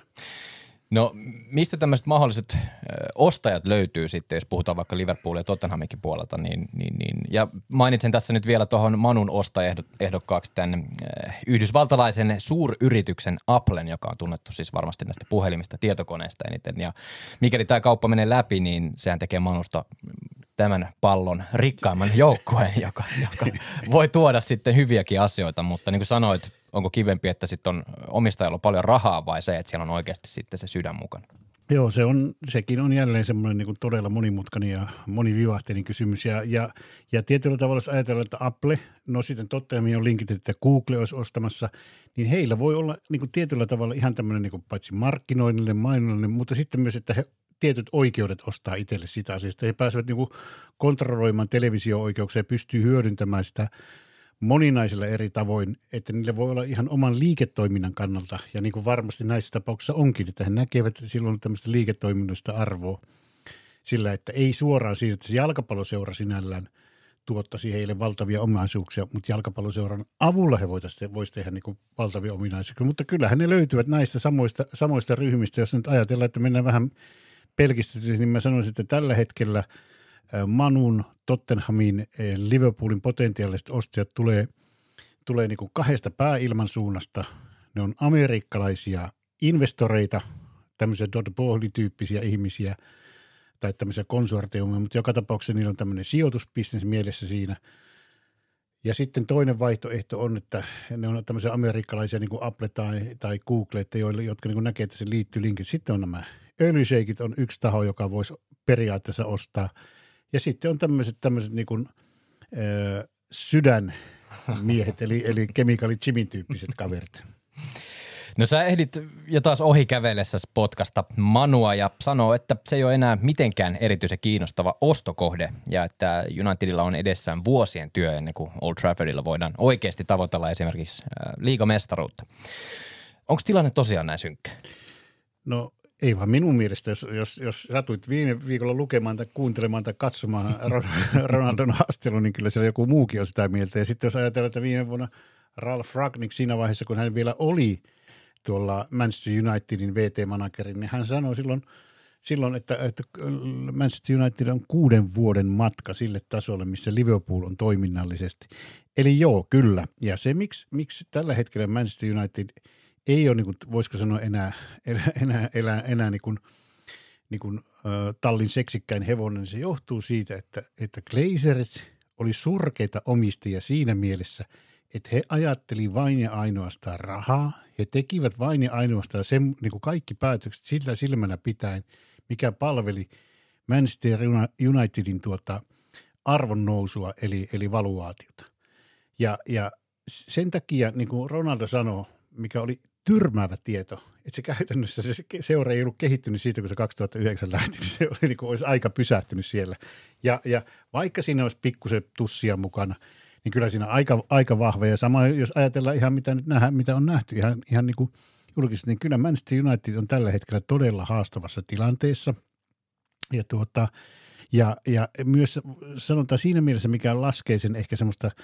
No mistä tämmöiset mahdolliset ostajat löytyy sitten, jos puhutaan vaikka Liverpool ja Tottenhaminkin puolelta, niin, niin, niin ja mainitsen tässä nyt vielä tuohon Manun ostajaehdokkaaksi tämän yhdysvaltalaisen suuryrityksen Applen, joka on tunnettu siis varmasti näistä puhelimista, tietokoneista eniten, ja mikäli tämä kauppa menee läpi, niin sehän tekee Manusta tämän pallon rikkaimman joukkueen, joka, joka voi tuoda sitten hyviäkin asioita, mutta niin kuin sanoit, onko kivempi, että sitten on omistajalla paljon rahaa vai se, että siellä on oikeasti sitten se sydän mukana? Joo, se on, sekin on jälleen semmoinen niin todella monimutkainen ja monivivahteinen kysymys. Ja, ja, ja tietyllä tavalla, jos ajatellaan, että Apple, no sitten totta on linkit, että Google olisi ostamassa, niin heillä voi olla niin kuin tietyllä tavalla ihan tämmöinen niin kuin paitsi markkinoinnille, mainonnille, mutta sitten myös, että he tietyt oikeudet ostaa itselle sitä asiasta. He pääsevät niin kontrolloimaan televisio-oikeuksia ja pystyy hyödyntämään sitä moninaisilla eri tavoin, että niille voi olla ihan oman liiketoiminnan kannalta, ja niin kuin varmasti näissä tapauksissa onkin, että he näkevät, että silloin tämmöistä liiketoiminnallista arvoa sillä, että ei suoraan siitä, että se jalkapalloseura sinällään tuottaisi heille valtavia omaisuuksia, mutta jalkapalloseuran avulla he voisivat voisi tehdä niin kuin valtavia ominaisuuksia. Mutta kyllähän ne löytyvät näistä samoista, samoista ryhmistä, jos nyt ajatellaan, että mennään vähän pelkistetysti, niin mä sanoisin, että tällä hetkellä Manun, Tottenhamin, Liverpoolin potentiaaliset ostajat tulee, tulee niin kuin kahdesta pääilmansuunnasta. Ne on amerikkalaisia investoreita, tämmöisiä Dodd tyyppisiä ihmisiä tai tämmöisiä konsortiumia, mutta joka tapauksessa niillä on tämmöinen sijoitusbisnes mielessä siinä. Ja sitten toinen vaihtoehto on, että ne on tämmöisiä amerikkalaisia niin kuin Apple tai, tai Google, että joille, jotka niin kuin näkee, että se liittyy linkit. Sitten on nämä öljyseikit on yksi taho, joka voisi periaatteessa ostaa. Ja sitten on tämmöiset, tämmöiset niin kuin, ö, sydänmiehet, eli, eli kemikaali Jimin tyyppiset kaverit. No sä ehdit jo taas ohi kävellessä potkasta Manua ja sanoo, että se ei ole enää mitenkään erityisen kiinnostava ostokohde ja että Unitedilla on edessään vuosien työ ennen kuin Old Traffordilla voidaan oikeasti tavoitella esimerkiksi liigamestaruutta. Onko tilanne tosiaan näin synkkä? No ei vaan minun mielestä, jos, jos, jos satuit viime viikolla lukemaan tai kuuntelemaan tai katsomaan Ronaldon haastelun, niin kyllä siellä joku muukin on sitä mieltä. Ja sitten jos ajatellaan, että viime vuonna Ralph Ragnick siinä vaiheessa, kun hän vielä oli tuolla Manchester Unitedin VT-manageri, niin hän sanoi silloin, silloin että, että Manchester United on kuuden vuoden matka sille tasolle, missä Liverpool on toiminnallisesti. Eli joo, kyllä. Ja se, miksi, miksi tällä hetkellä Manchester United – ei ole, niin kuin, voisiko sanoa, enää, enää, enää, enää, enää niin kuin, niin kuin, äh, tallin seksikkäin hevonen, niin se johtuu siitä, että, että Glazerit oli surkeita omistajia siinä mielessä, että he ajatteli vain ja ainoastaan rahaa. He tekivät vain ja ainoastaan sen, niin kuin kaikki päätökset sillä silmänä pitäen, mikä palveli Manchester Unitedin tuota arvon nousua eli, eli valuaatiota. Ja, ja sen takia, niin kuin Ronaldo sanoi, mikä oli tyrmäävä tieto, että se käytännössä se seura ei ollut kehittynyt siitä, kun se 2009 lähti, niin se oli niin kuin, olisi aika pysähtynyt siellä. Ja, ja vaikka siinä olisi pikkusen tussia mukana, niin kyllä siinä aika, aika vahva. Ja sama, jos ajatellaan ihan mitä nyt nähdään, mitä on nähty ihan, ihan niin kuin julkisesti, niin kyllä Manchester United on tällä hetkellä todella haastavassa tilanteessa. Ja, tuota, ja, ja myös sanotaan siinä mielessä, mikä laskee sen ehkä semmoista –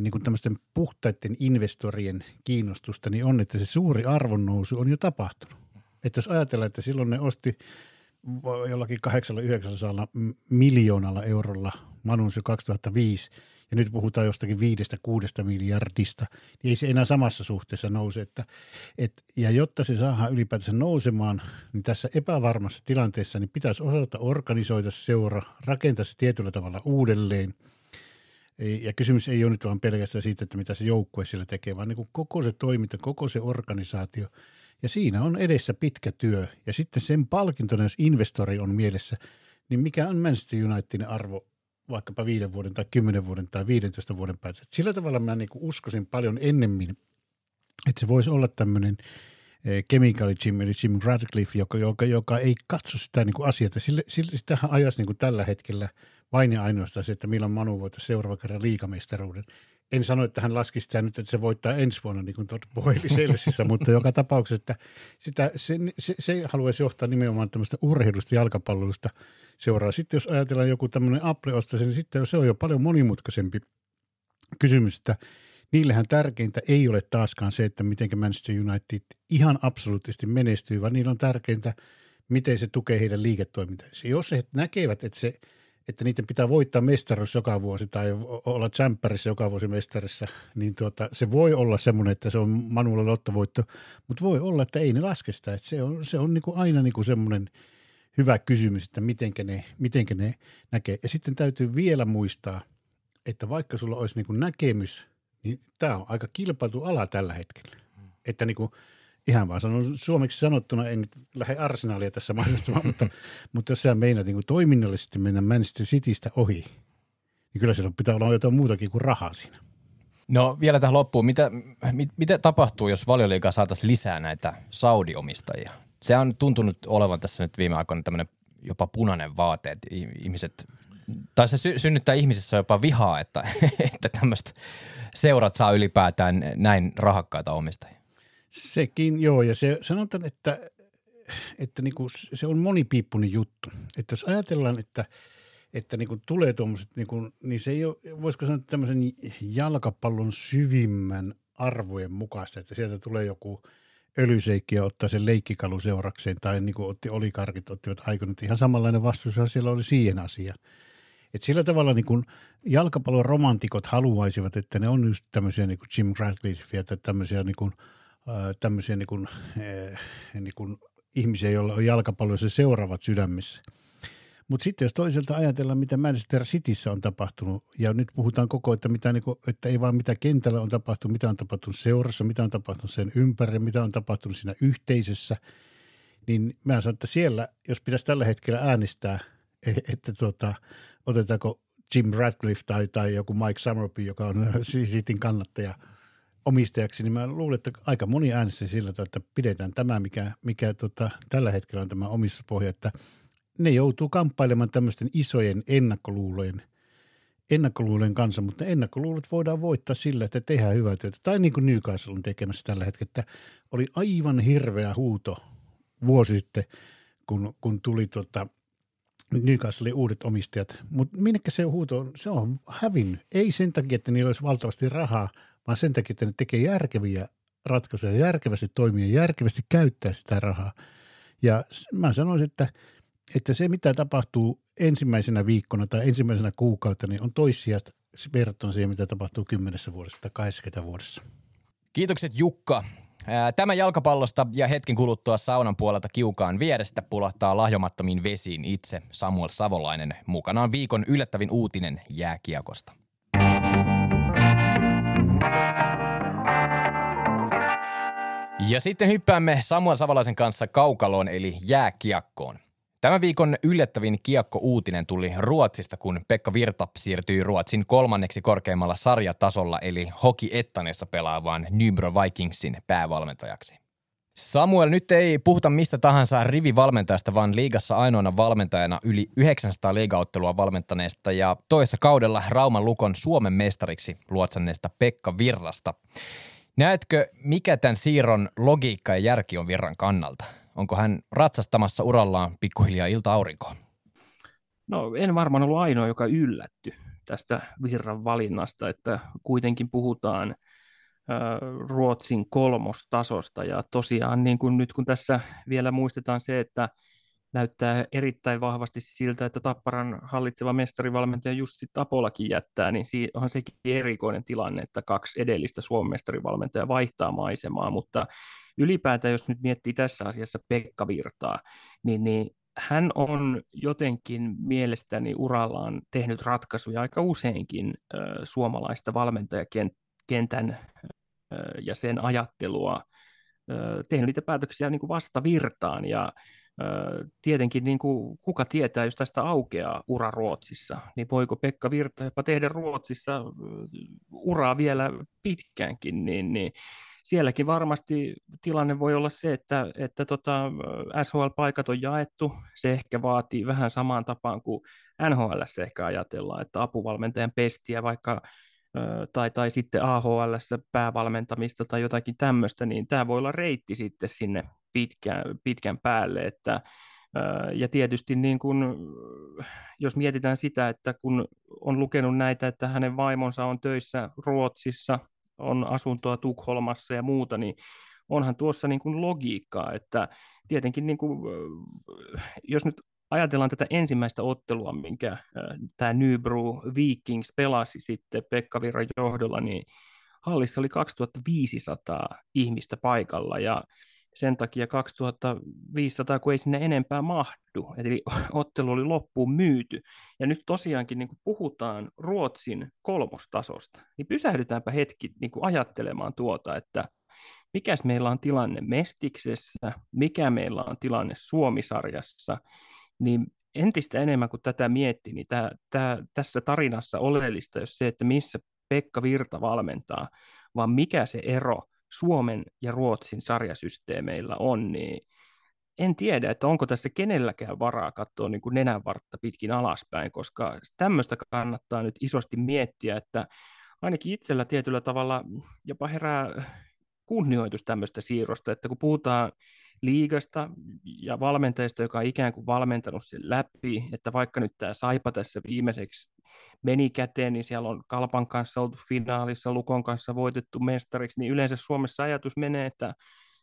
niin kuin tämmöisten puhtaiden investorien kiinnostusta, niin on, että se suuri arvonnousu on jo tapahtunut. Että jos ajatellaan, että silloin ne osti jollakin 800 miljoonalla eurolla Manun 2005 ja nyt puhutaan jostakin viidestä kuudesta miljardista, niin ei se enää samassa suhteessa nouse. Että, et, ja jotta se saadaan ylipäätänsä nousemaan, niin tässä epävarmassa tilanteessa niin pitäisi osata organisoida seura, rakentaa se tietyllä tavalla uudelleen – ja kysymys ei ole nyt vaan pelkästään siitä, että mitä se joukkue siellä tekee, vaan niin kuin koko se toiminta, koko se organisaatio. Ja siinä on edessä pitkä työ. Ja sitten sen palkintona, jos investori on mielessä, niin mikä on Manchester Unitedin arvo vaikkapa viiden vuoden tai kymmenen vuoden tai 15 vuoden päästä. Sillä tavalla mä niin uskoisin paljon ennemmin, että se voisi olla tämmöinen eh, Chemical Jim, eli Jim Radcliffe, joka, joka, joka ei katso sitä niin kuin asiaa. Sille, sille, sitähän ajaisi niin kuin tällä hetkellä – vain ja ainoastaan se, että milloin Manu voittaisi seuraava kerran liikamestaruuden. En sano, että hän laski sitä nyt, että se voittaa ensi vuonna, niin kuin mutta joka tapauksessa, että sitä, se, se, se haluaisi johtaa nimenomaan tämmöistä urheilusta jalkapallosta seuraa. Sitten jos ajatellaan joku tämmöinen Apple ostaisi, niin sitten se on jo paljon monimutkaisempi kysymys, että niillähän tärkeintä ei ole taaskaan se, että miten Manchester United ihan absoluuttisesti menestyy, vaan niillä on tärkeintä, miten se tukee heidän liiketoimintansa. Jos he näkevät, että se – että niiden pitää voittaa mestaruus joka vuosi tai olla tsemppärissä joka vuosi mestarissa, niin tuota, se voi olla semmoinen, että se on Manuelle lottovoitto, mutta voi olla, että ei ne laske sitä. Että se on, se on niin kuin aina niin kuin semmoinen hyvä kysymys, että mitenkä ne, mitenkä ne näkee. Ja sitten täytyy vielä muistaa, että vaikka sulla olisi niin kuin näkemys, niin tämä on aika kilpailtu ala tällä hetkellä. Että niin kuin – ihan vaan sanon suomeksi sanottuna, en nyt lähde arsenaalia tässä mainostamaan, mutta, mutta jos sä meinaat niin kuin toiminnallisesti mennä Manchester Citystä ohi, niin kyllä siellä pitää olla jotain muutakin kuin rahaa siinä. No vielä tähän loppuun, mitä, mit, mitä tapahtuu, jos valioliikaa saataisiin lisää näitä Saudi-omistajia? Se on tuntunut olevan tässä nyt viime aikoina tämmöinen jopa punainen vaate, että ihmiset, tai se sy- synnyttää ihmisissä jopa vihaa, että, että tämmöistä seurat saa ylipäätään näin rahakkaita omistajia. Sekin, joo, ja se, sanotaan, että, että niin kuin se on monipiippunen juttu. Että jos ajatellaan, että, että niin kuin tulee tuommoiset, niin, kuin, niin se ei ole, voisiko sanoa tämmöisen jalkapallon syvimmän arvojen mukaista, että sieltä tulee joku öljyseikki ja ottaa sen leikkikalu seurakseen, tai niin kuin otti olikarkit, ottivat aikoinaan, ihan samanlainen vastuus siellä oli siihen asiaan. Et sillä tavalla niin kuin jalkapallon romantikot haluaisivat, että ne on just tämmöisiä niin kuin Jim Radcliffe tai tämmöisiä niin kuin – tämmöisiä niin kuin, niin kuin ihmisiä, joilla on jalkapallossa seuraavat sydämissä. Mutta sitten jos toiselta ajatellaan, mitä Manchester Cityssä on tapahtunut, ja nyt puhutaan koko että, mitä, niin kuin, että ei vaan mitä kentällä on tapahtunut, mitä on tapahtunut seurassa, mitä on tapahtunut sen ympärillä, mitä on tapahtunut siinä yhteisössä, niin mä sanon, että siellä, jos pitäisi tällä hetkellä äänestää, e, että tuota, otetaanko Jim Radcliffe tai, tai joku Mike Summerby, joka on Cityn kannattaja omistajaksi, niin mä luulen, että aika moni äänesti sillä että pidetään tämä, mikä, mikä tota, tällä hetkellä on tämä omistuspohja, että ne joutuu kamppailemaan tämmöisten isojen ennakkoluulojen – ennakkoluulen kanssa, mutta ennakkoluulot voidaan voittaa sillä, että tehdään hyvää työtä. Tai niin kuin Newcastle on tekemässä tällä hetkellä, että oli aivan hirveä huuto vuosi sitten, kun, kun tuli tota, Newcastlein uudet omistajat. Mutta minnekä se huuto on? Se on hävinnyt. Ei sen takia, että niillä olisi valtavasti rahaa, vaan sen takia, että ne tekee järkeviä ratkaisuja, järkevästi toimia, järkevästi käyttää sitä rahaa. Ja mä sanoisin, että – että se, mitä tapahtuu ensimmäisenä viikkona tai ensimmäisenä kuukautta, niin on toissijasta verrattuna siihen, mitä tapahtuu kymmenessä vuodessa tai 80 vuodessa. Kiitokset Jukka. Tämä jalkapallosta ja hetken kuluttua saunan puolelta kiukaan vierestä pulahtaa lahjomattomiin vesiin itse Samuel Savolainen. Mukanaan viikon yllättävin uutinen jääkiekosta. Ja sitten hyppäämme Samuel Savolaisen kanssa kaukaloon eli jääkiekkoon. Tämän viikon yllättävin kiekko-uutinen tuli Ruotsista, kun Pekka Virta siirtyi Ruotsin kolmanneksi korkeimmalla sarjatasolla eli Hoki Ettanessa pelaavaan Nybro Vikingsin päävalmentajaksi. Samuel, nyt ei puhuta mistä tahansa rivivalmentajasta, vaan liigassa ainoana valmentajana yli 900 liigaottelua valmentaneesta ja toisessa kaudella Rauman Lukon Suomen mestariksi luotsanneesta Pekka Virrasta. Näetkö, mikä tämän siirron logiikka ja järki on Virran kannalta? Onko hän ratsastamassa urallaan pikkuhiljaa ilta-aurinkoon? No en varmaan ollut ainoa, joka yllätty tästä virran valinnasta, että kuitenkin puhutaan Ruotsin kolmostasosta ja tosiaan niin kuin nyt kun tässä vielä muistetaan se, että näyttää erittäin vahvasti siltä, että Tapparan hallitseva mestarivalmentaja Jussi Tapolakin jättää, niin on sekin erikoinen tilanne, että kaksi edellistä Suomen mestarivalmentajaa vaihtaa maisemaa, mutta ylipäätään jos nyt miettii tässä asiassa Pekka Virtaa, niin, niin hän on jotenkin mielestäni urallaan tehnyt ratkaisuja aika useinkin ö, suomalaista valmentajakentän ja sen ajattelua, ö, tehnyt niitä päätöksiä niin kuin vastavirtaan ja tietenkin niin kuin, kuka tietää, jos tästä aukeaa ura Ruotsissa, niin voiko Pekka Virta jopa tehdä Ruotsissa uraa vielä pitkäänkin, niin, niin sielläkin varmasti tilanne voi olla se, että, että tota, SHL-paikat on jaettu. Se ehkä vaatii vähän samaan tapaan kuin NHL ehkä ajatellaan, että apuvalmentajan pestiä vaikka tai, tai sitten AHL päävalmentamista tai jotakin tämmöistä, niin tämä voi olla reitti sitten sinne pitkän, pitkän päälle, että ja tietysti niin kun, jos mietitään sitä, että kun on lukenut näitä, että hänen vaimonsa on töissä Ruotsissa, on asuntoa Tukholmassa ja muuta, niin onhan tuossa niin kuin logiikkaa, että tietenkin niin kuin, jos nyt ajatellaan tätä ensimmäistä ottelua, minkä tämä Nybro Vikings pelasi sitten Pekka Virran johdolla, niin hallissa oli 2500 ihmistä paikalla ja sen takia 2500, kun ei sinne enempää mahdu. Eli ottelu oli loppuun myyty. Ja nyt tosiaankin niin puhutaan Ruotsin kolmostasosta, niin pysähdytäänpä hetki niin ajattelemaan tuota, että mikäs meillä on tilanne Mestiksessä, mikä meillä on tilanne Suomisarjassa, niin entistä enemmän kuin tätä miettii, niin tämä, tämä, tässä tarinassa oleellista jos se, että missä Pekka Virta valmentaa, vaan mikä se ero Suomen ja Ruotsin sarjasysteemeillä on, niin en tiedä, että onko tässä kenelläkään varaa katsoa niin kuin nenänvartta pitkin alaspäin, koska tämmöistä kannattaa nyt isosti miettiä, että ainakin itsellä tietyllä tavalla jopa herää kunnioitus tämmöistä siirrosta, että kun puhutaan liigasta ja valmentajista, joka on ikään kuin valmentanut sen läpi, että vaikka nyt tämä Saipa tässä viimeiseksi meni käteen, niin siellä on Kalpan kanssa oltu finaalissa, Lukon kanssa voitettu mestariksi, niin yleensä Suomessa ajatus menee, että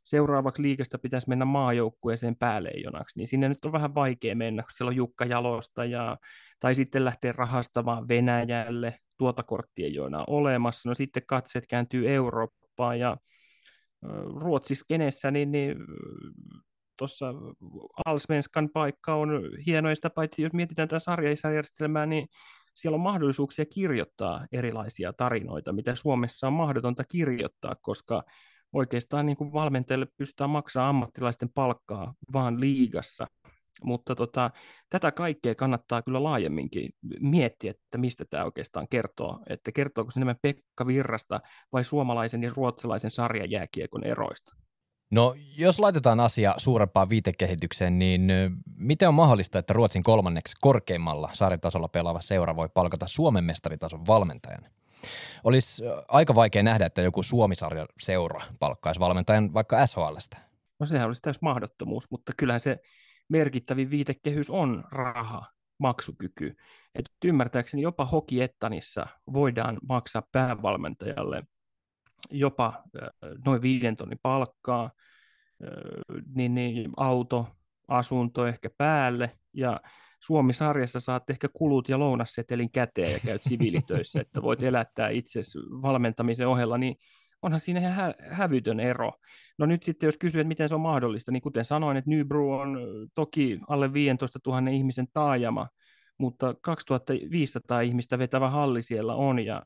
seuraavaksi liikasta pitäisi mennä maajoukkueeseen pääleijonaksi, niin sinne nyt on vähän vaikea mennä, kun siellä on Jukka Jalosta ja, tai sitten lähteä rahastamaan Venäjälle, tuota korttia ei ole olemassa, no sitten katseet kääntyy Eurooppaan ja Ruotsissa kenessä, niin, niin tuossa Alsvenskan paikka on hieno, sitä paitsi jos mietitään tätä sarjaisajärjestelmää, niin siellä on mahdollisuuksia kirjoittaa erilaisia tarinoita, mitä Suomessa on mahdotonta kirjoittaa, koska oikeastaan niin kuin valmentajille pystytään maksamaan ammattilaisten palkkaa vaan liigassa. Mutta tota, tätä kaikkea kannattaa kyllä laajemminkin miettiä, että mistä tämä oikeastaan kertoo. Että kertooko se enemmän Pekka Virrasta vai suomalaisen ja ruotsalaisen sarjajääkiekon eroista? No jos laitetaan asia suurempaan viitekehitykseen, niin miten on mahdollista, että Ruotsin kolmanneksi korkeimmalla sarjatasolla pelaava seura voi palkata Suomen mestaritason valmentajan? Olisi aika vaikea nähdä, että joku Suomisarjan seura palkkaisi valmentajan vaikka SHLstä. No sehän olisi täys mahdottomuus, mutta kyllähän se merkittävin viitekehys on raha, maksukyky. Et ymmärtääkseni jopa Hokiettanissa voidaan maksaa päävalmentajalle jopa noin viiden tonnin palkkaa, niin, niin auto, asunto ehkä päälle ja Suomi-sarjassa saat ehkä kulut ja lounassetelin käteen ja käyt siviilitöissä, että voit elättää itse valmentamisen ohella, niin onhan siinä ihan hä- hävytön ero. No nyt sitten jos kysyy, että miten se on mahdollista, niin kuten sanoin, että Nybro on toki alle 15 000 ihmisen taajama, mutta 2500 ihmistä vetävä halli siellä on ja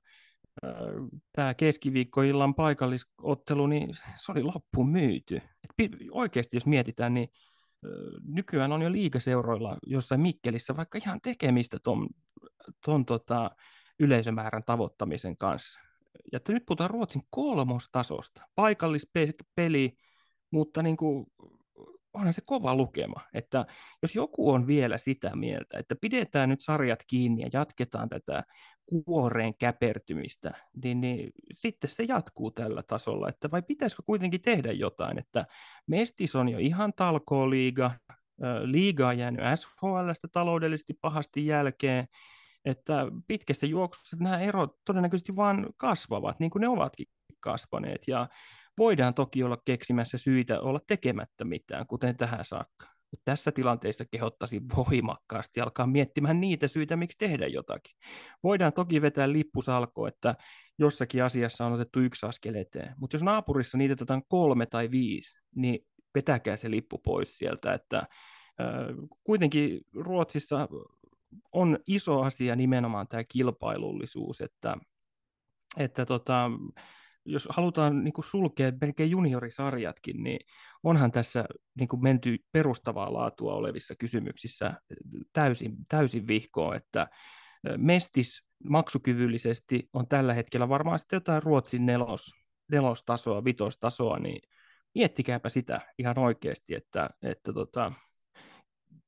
tämä keskiviikkoillan paikallisottelu, niin se oli loppuun myyty. Et oikeasti jos mietitään, niin nykyään on jo liikaseuroilla jossain Mikkelissä vaikka ihan tekemistä ton, ton tota, yleisömäärän tavoittamisen kanssa. Ja nyt puhutaan Ruotsin kolmostasosta. Paikallispeli, mutta niin kuin, onhan se kova lukema. Että jos joku on vielä sitä mieltä, että pidetään nyt sarjat kiinni ja jatketaan tätä kuoreen käpertymistä, niin, niin sitten se jatkuu tällä tasolla, että vai pitäisikö kuitenkin tehdä jotain, että Mestis on jo ihan talkooliiga, liiga on jäänyt SHLstä taloudellisesti pahasti jälkeen, että pitkässä juoksussa nämä erot todennäköisesti vain kasvavat, niin kuin ne ovatkin kasvaneet, ja voidaan toki olla keksimässä syitä olla tekemättä mitään, kuten tähän saakka. Mutta tässä tilanteessa kehottaisin voimakkaasti alkaa miettimään niitä syitä, miksi tehdä jotakin. Voidaan toki vetää lippusalko, että jossakin asiassa on otettu yksi askel eteen, mutta jos naapurissa niitä otetaan kolme tai viisi, niin vetäkää se lippu pois sieltä, että kuitenkin Ruotsissa on iso asia nimenomaan tämä kilpailullisuus, että, että tota, jos halutaan niin kuin sulkea melkein juniorisarjatkin, niin onhan tässä niin kuin menty perustavaa laatua olevissa kysymyksissä täysin, täysin vihkoon, että Mestis maksukyvyllisesti on tällä hetkellä varmaan sitten jotain Ruotsin nelos, nelostasoa, vitostasoa, niin miettikääpä sitä ihan oikeasti, että, että tota,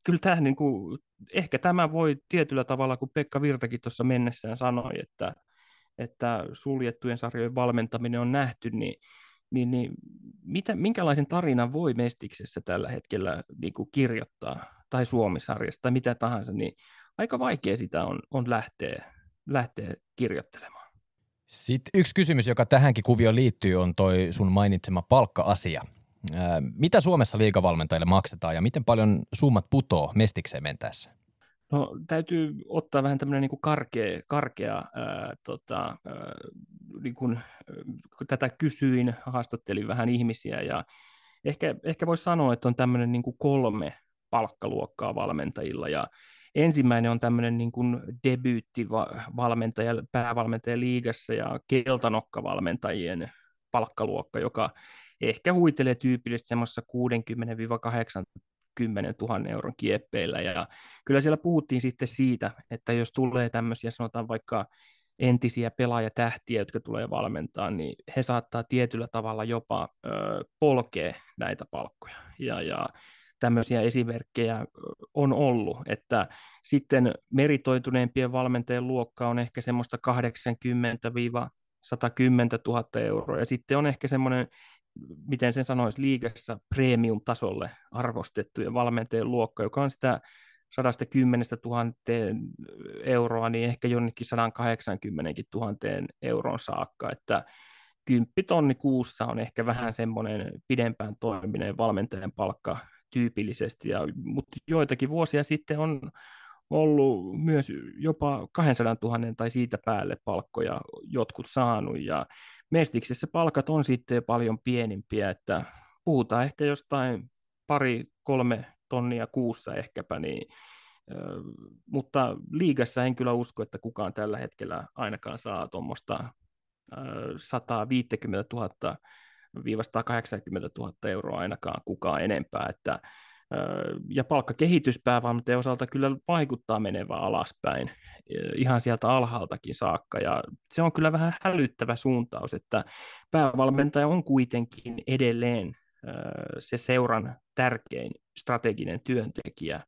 kyllä tämä, niin kuin, ehkä tämä voi tietyllä tavalla, kun Pekka Virtakin tuossa mennessään sanoi, että että suljettujen sarjojen valmentaminen on nähty, niin, niin, niin mitä, minkälaisen tarinan voi Mestiksessä tällä hetkellä niin kuin kirjoittaa, tai Suomisarjasta, tai mitä tahansa, niin aika vaikea sitä on, on lähteä, lähteä kirjoittelemaan. Sitten yksi kysymys, joka tähänkin kuvioon liittyy, on toi sun mainitsema palkka-asia. Mitä Suomessa liikavalmentajille maksetaan ja miten paljon summat putoo Mestikseen mentäessä? No täytyy ottaa vähän tämmöinen niin kuin karkea, karkea ää, tota, ää, niin kuin, kun tätä kysyin, haastattelin vähän ihmisiä ja ehkä, ehkä voisi sanoa, että on tämmöinen niin kuin kolme palkkaluokkaa valmentajilla ja ensimmäinen on tämmöinen niin kuin debyyttivalmentaja, päävalmentaja liigassa ja keltanokkavalmentajien palkkaluokka, joka ehkä huitelee tyypillisesti semmoisessa 60-80 10 000 euron kieppeillä. Ja kyllä siellä puhuttiin sitten siitä, että jos tulee tämmöisiä sanotaan vaikka entisiä pelaajatähtiä, jotka tulee valmentaa, niin he saattaa tietyllä tavalla jopa ö, polkea näitä palkkoja. Ja, ja tämmöisiä esimerkkejä on ollut, että sitten meritoituneempien valmentajien luokka on ehkä semmoista 80 110 000 euroa, ja sitten on ehkä semmoinen miten sen sanoisi, liigassa premium-tasolle arvostettujen valmentajien luokka, joka on sitä 110 000 euroa, niin ehkä jonnekin 180 000 euron saakka, että 10 tonni kuussa on ehkä vähän semmoinen pidempään toiminen valmentajan palkka tyypillisesti, ja, mutta joitakin vuosia sitten on ollut myös jopa 200 000 tai siitä päälle palkkoja jotkut saanut, ja Mestiksessä palkat on sitten paljon pienimpiä, että puhutaan ehkä jostain pari, kolme tonnia kuussa ehkäpä, niin, mutta liigassa en kyllä usko, että kukaan tällä hetkellä ainakaan saa tuommoista 150 000 180 000 euroa ainakaan kukaan enempää, että ja palkkakehitys päävalmentajan osalta kyllä vaikuttaa menevää alaspäin ihan sieltä alhaaltakin saakka. Ja se on kyllä vähän hälyttävä suuntaus, että päävalmentaja on kuitenkin edelleen se seuran tärkein strateginen työntekijä,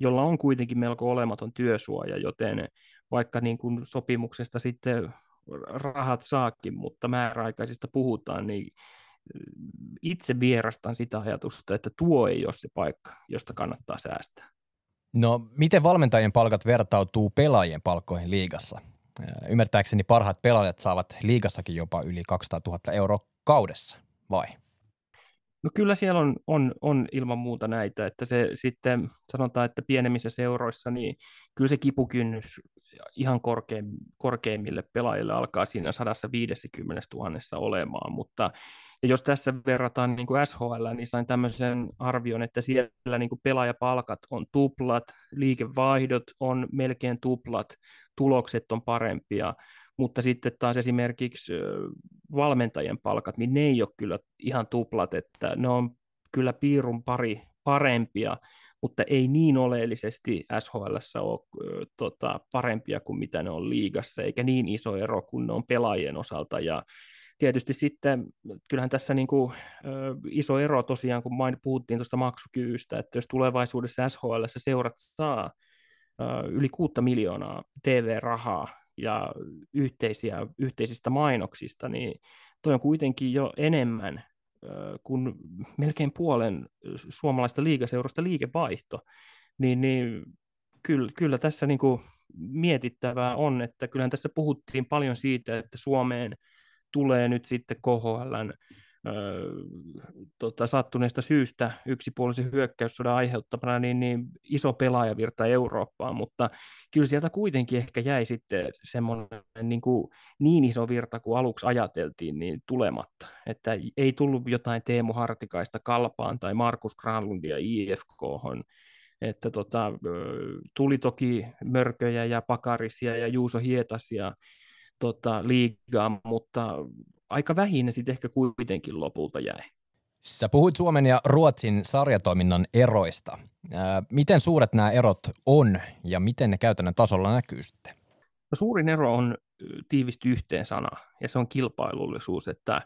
jolla on kuitenkin melko olematon työsuoja, joten vaikka niin kuin sopimuksesta sitten rahat saakin, mutta määräaikaisista puhutaan, niin itse vierastan sitä ajatusta, että tuo ei ole se paikka, josta kannattaa säästää. No, miten valmentajien palkat vertautuu pelaajien palkkoihin liigassa? Ymmärtääkseni parhaat pelaajat saavat liigassakin jopa yli 200 000 euroa kaudessa, vai? No kyllä siellä on, on, on ilman muuta näitä, että se sitten sanotaan, että pienemmissä seuroissa, niin kyllä se kipukynnys ihan korkeim, korkeimmille pelaajille alkaa siinä 150 000 olemaan, mutta ja jos tässä verrataan niin kuin SHL, niin sain tämmöisen arvion, että siellä niin kuin pelaajapalkat on tuplat, liikevaihdot on melkein tuplat, tulokset on parempia, mutta sitten taas esimerkiksi valmentajien palkat, niin ne ei ole kyllä ihan tuplat, että ne on kyllä piirun pari parempia, mutta ei niin oleellisesti SHL ole tota, parempia kuin mitä ne on liigassa, eikä niin iso ero kuin ne on pelaajien osalta, ja tietysti sitten kyllähän tässä niin kuin, iso ero tosiaan, kun main, puhuttiin tuosta maksukyvystä, että jos tulevaisuudessa SHL seurat saa yli kuutta miljoonaa TV-rahaa ja yhteisiä, yhteisistä mainoksista, niin toi on kuitenkin jo enemmän kuin melkein puolen suomalaista liigaseurasta liikevaihto, niin, niin kyllä, kyllä tässä niin kuin mietittävää on, että kyllähän tässä puhuttiin paljon siitä, että Suomeen – tulee nyt sitten KHLn tota, sattuneesta syystä yksipuolisen hyökkäyssodan aiheuttamana niin, niin iso pelaajavirta Eurooppaan, mutta kyllä sieltä kuitenkin ehkä jäi sitten semmoinen niin, kuin, niin iso virta kuin aluksi ajateltiin, niin tulematta. Että ei tullut jotain Teemu Hartikaista Kalpaan tai Markus Granlundia IFK, että tota, tuli toki Mörköjä ja Pakarisia ja Juuso Hietasia, tota, liigaa, mutta aika vähin ne sitten ehkä kuitenkin lopulta jäi. Sä puhuit Suomen ja Ruotsin sarjatoiminnan eroista. Ää, miten suuret nämä erot on ja miten ne käytännön tasolla näkyy sitten? No suurin ero on tiivisty yhteen sana ja se on kilpailullisuus, että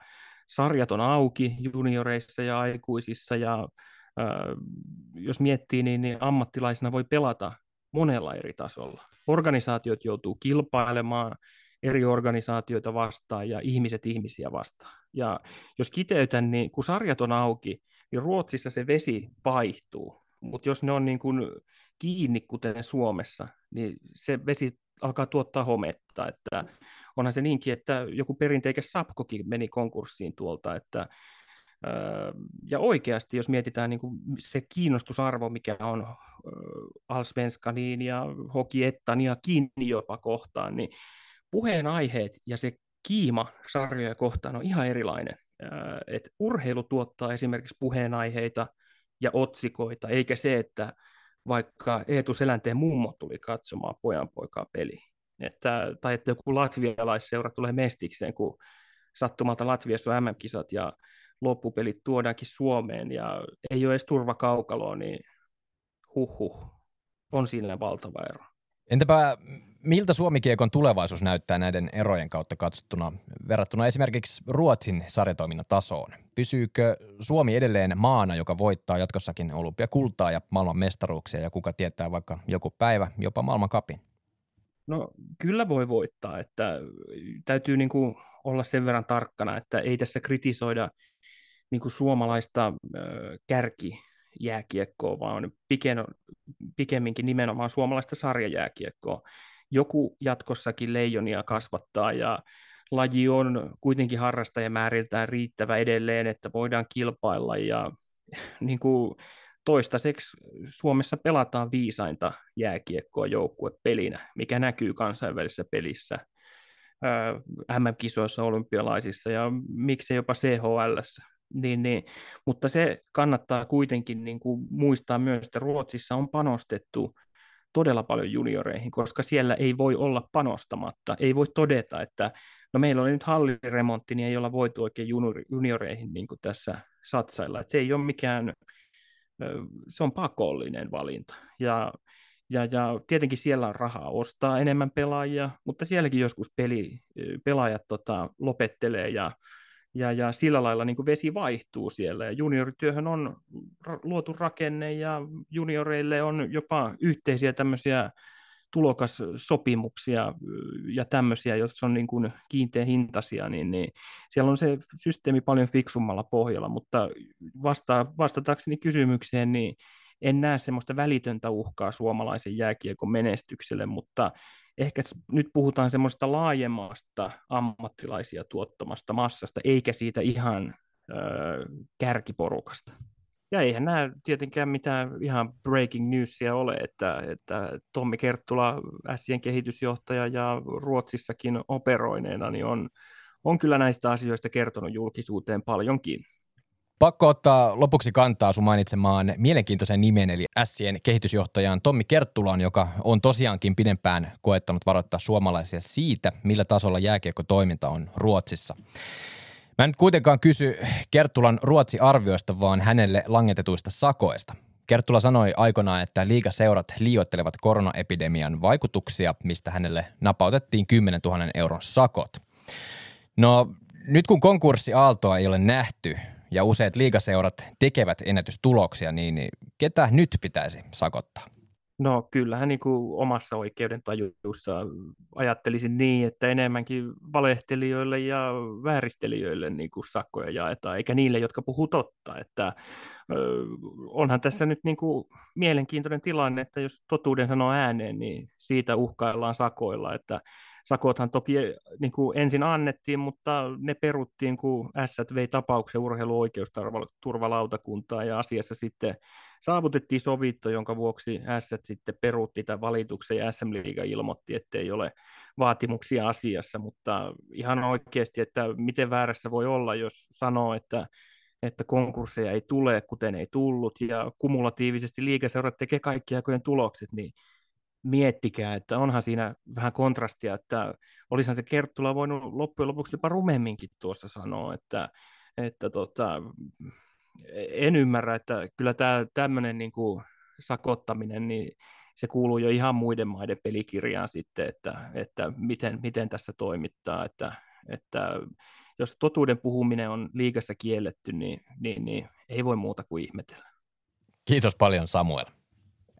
sarjat on auki junioreissa ja aikuisissa ja ää, jos miettii, niin, niin ammattilaisena voi pelata monella eri tasolla. Organisaatiot joutuu kilpailemaan eri organisaatioita vastaan ja ihmiset ihmisiä vastaan. Ja jos kiteytän, niin kun sarjat on auki, niin Ruotsissa se vesi vaihtuu, mutta jos ne on niin kuin kiinni, kuten Suomessa, niin se vesi alkaa tuottaa hometta, että onhan se niinkin, että joku perinteikäs Sapkokin meni konkurssiin tuolta, että ja oikeasti, jos mietitään niin kuin se kiinnostusarvo, mikä on Alsvenskaniin ja Hoki Ettania kiinni jopa kohtaan, niin puheenaiheet ja se kiima sarjoja kohtaan on ihan erilainen. Et urheilu tuottaa esimerkiksi puheenaiheita ja otsikoita, eikä se, että vaikka Eetu Selänteen mummo tuli katsomaan pojanpoikaa peliä. Että, tai että joku latvialaisseura tulee mestikseen, kun sattumalta Latviassa on MM-kisat ja loppupelit tuodaankin Suomeen ja ei ole edes turvakaukaloa, niin huhhuh, on siinä valtava ero. Entäpä miltä Suomikiekon tulevaisuus näyttää näiden erojen kautta katsottuna verrattuna esimerkiksi Ruotsin sarjatoiminnan tasoon? Pysyykö Suomi edelleen maana, joka voittaa jatkossakin olympiakultaa ja maailman mestaruuksia ja kuka tietää vaikka joku päivä jopa maailmankapin? No kyllä voi voittaa, että täytyy niin kuin olla sen verran tarkkana, että ei tässä kritisoida niin kuin suomalaista kärki jääkiekkoa, vaan pikemminkin nimenomaan suomalaista sarjajääkiekkoa joku jatkossakin leijonia kasvattaa ja laji on kuitenkin harrastajamääriltään riittävä edelleen, että voidaan kilpailla ja niin kuin toistaiseksi Suomessa pelataan viisainta jääkiekkoa joukkuepelinä, mikä näkyy kansainvälisessä pelissä, MM-kisoissa, olympialaisissa ja miksei jopa CHL. Niin, niin. Mutta se kannattaa kuitenkin niin kuin muistaa myös, että Ruotsissa on panostettu todella paljon junioreihin, koska siellä ei voi olla panostamatta. Ei voi todeta, että No meillä oli nyt halliremontti, niin ei olla voitu oikein junioreihin niin kuin tässä satsailla. Et se ei ole mikään, se on pakollinen valinta. Ja, ja, ja tietenkin siellä on rahaa ostaa enemmän pelaajia, mutta sielläkin joskus peli, pelaajat tota, lopettelee ja ja, ja sillä lailla niin vesi vaihtuu siellä. Ja juniorityöhön on luotu rakenne ja junioreille on jopa yhteisiä tämmöisiä tulokassopimuksia ja tämmöisiä, jotka on niin kuin kiinteä hintaisia, niin, niin siellä on se systeemi paljon fiksummalla pohjalla, mutta vasta, vastatakseni kysymykseen, niin en näe semmoista välitöntä uhkaa suomalaisen jääkiekon menestykselle, mutta ehkä nyt puhutaan semmoista laajemmasta ammattilaisia tuottamasta massasta, eikä siitä ihan ö, kärkiporukasta. Ja eihän nämä tietenkään mitään ihan breaking newsia ole, että, että Tommi Kerttula, Sien kehitysjohtaja ja Ruotsissakin operoineena, niin on, on kyllä näistä asioista kertonut julkisuuteen paljonkin. Pakko ottaa lopuksi kantaa sun mainitsemaan mielenkiintoisen nimen, eli Sien kehitysjohtajan Tommi Kerttulaan, joka on tosiaankin pidempään koettanut varoittaa suomalaisia siitä, millä tasolla jääkiekko-toiminta on Ruotsissa. Mä en kuitenkaan kysy Kerttulan Ruotsi-arvioista, vaan hänelle langetetuista sakoista. Kerttula sanoi aikoinaan, että liigaseurat liioittelevat koronaepidemian vaikutuksia, mistä hänelle napautettiin 10 000 euron sakot. No nyt kun konkurssiaaltoa ei ole nähty ja useat liigaseurat tekevät ennätystuloksia, niin ketä nyt pitäisi sakottaa? No kyllähän niin kuin omassa oikeuden tajussa ajattelisin niin, että enemmänkin valehtelijoille ja vääristelijöille niin kuin sakkoja jaetaan, eikä niille, jotka puhuu totta. Että, onhan tässä nyt niin kuin mielenkiintoinen tilanne, että jos totuuden sanoo ääneen, niin siitä uhkaillaan sakoilla, että sakothan toki niin kuin ensin annettiin, mutta ne peruttiin, kun S vei tapauksen urheiluoikeusturvalautakuntaa ja asiassa sitten saavutettiin sovitto, jonka vuoksi S sitten peruutti tämän valituksen ja SM Liiga ilmoitti, että ei ole vaatimuksia asiassa, mutta ihan oikeasti, että miten väärässä voi olla, jos sanoo, että että konkursseja ei tule, kuten ei tullut, ja kumulatiivisesti liikaseurat tekee kaikki aikojen tulokset, niin miettikää, että onhan siinä vähän kontrastia, että olisihan se Kerttula voinut loppujen lopuksi jopa rumemminkin tuossa sanoa, että, että tota, en ymmärrä, että kyllä tämä tämmöinen niin kuin sakottaminen, niin se kuuluu jo ihan muiden maiden pelikirjaan sitten, että, että miten, miten tässä toimittaa, että, että jos totuuden puhuminen on liikassa kielletty, niin, niin, niin ei voi muuta kuin ihmetellä. Kiitos paljon Samuel.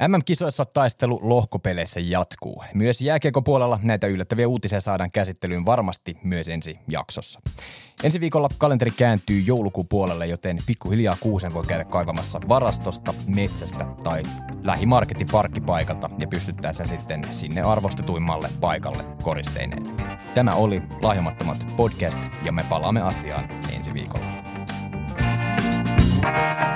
MM-kisoissa taistelu lohkopeleissä jatkuu. Myös jääkiekopuolella näitä yllättäviä uutisia saadaan käsittelyyn varmasti myös ensi jaksossa. Ensi viikolla kalenteri kääntyy joulukuun puolelle, joten pikkuhiljaa kuusen voi käydä kaivamassa varastosta, metsästä tai lähimarketin parkkipaikalta ja pystyttää sen sitten sinne arvostetuimmalle paikalle koristeineen. Tämä oli Lahjomattomat podcast ja me palaamme asiaan ensi viikolla. thank you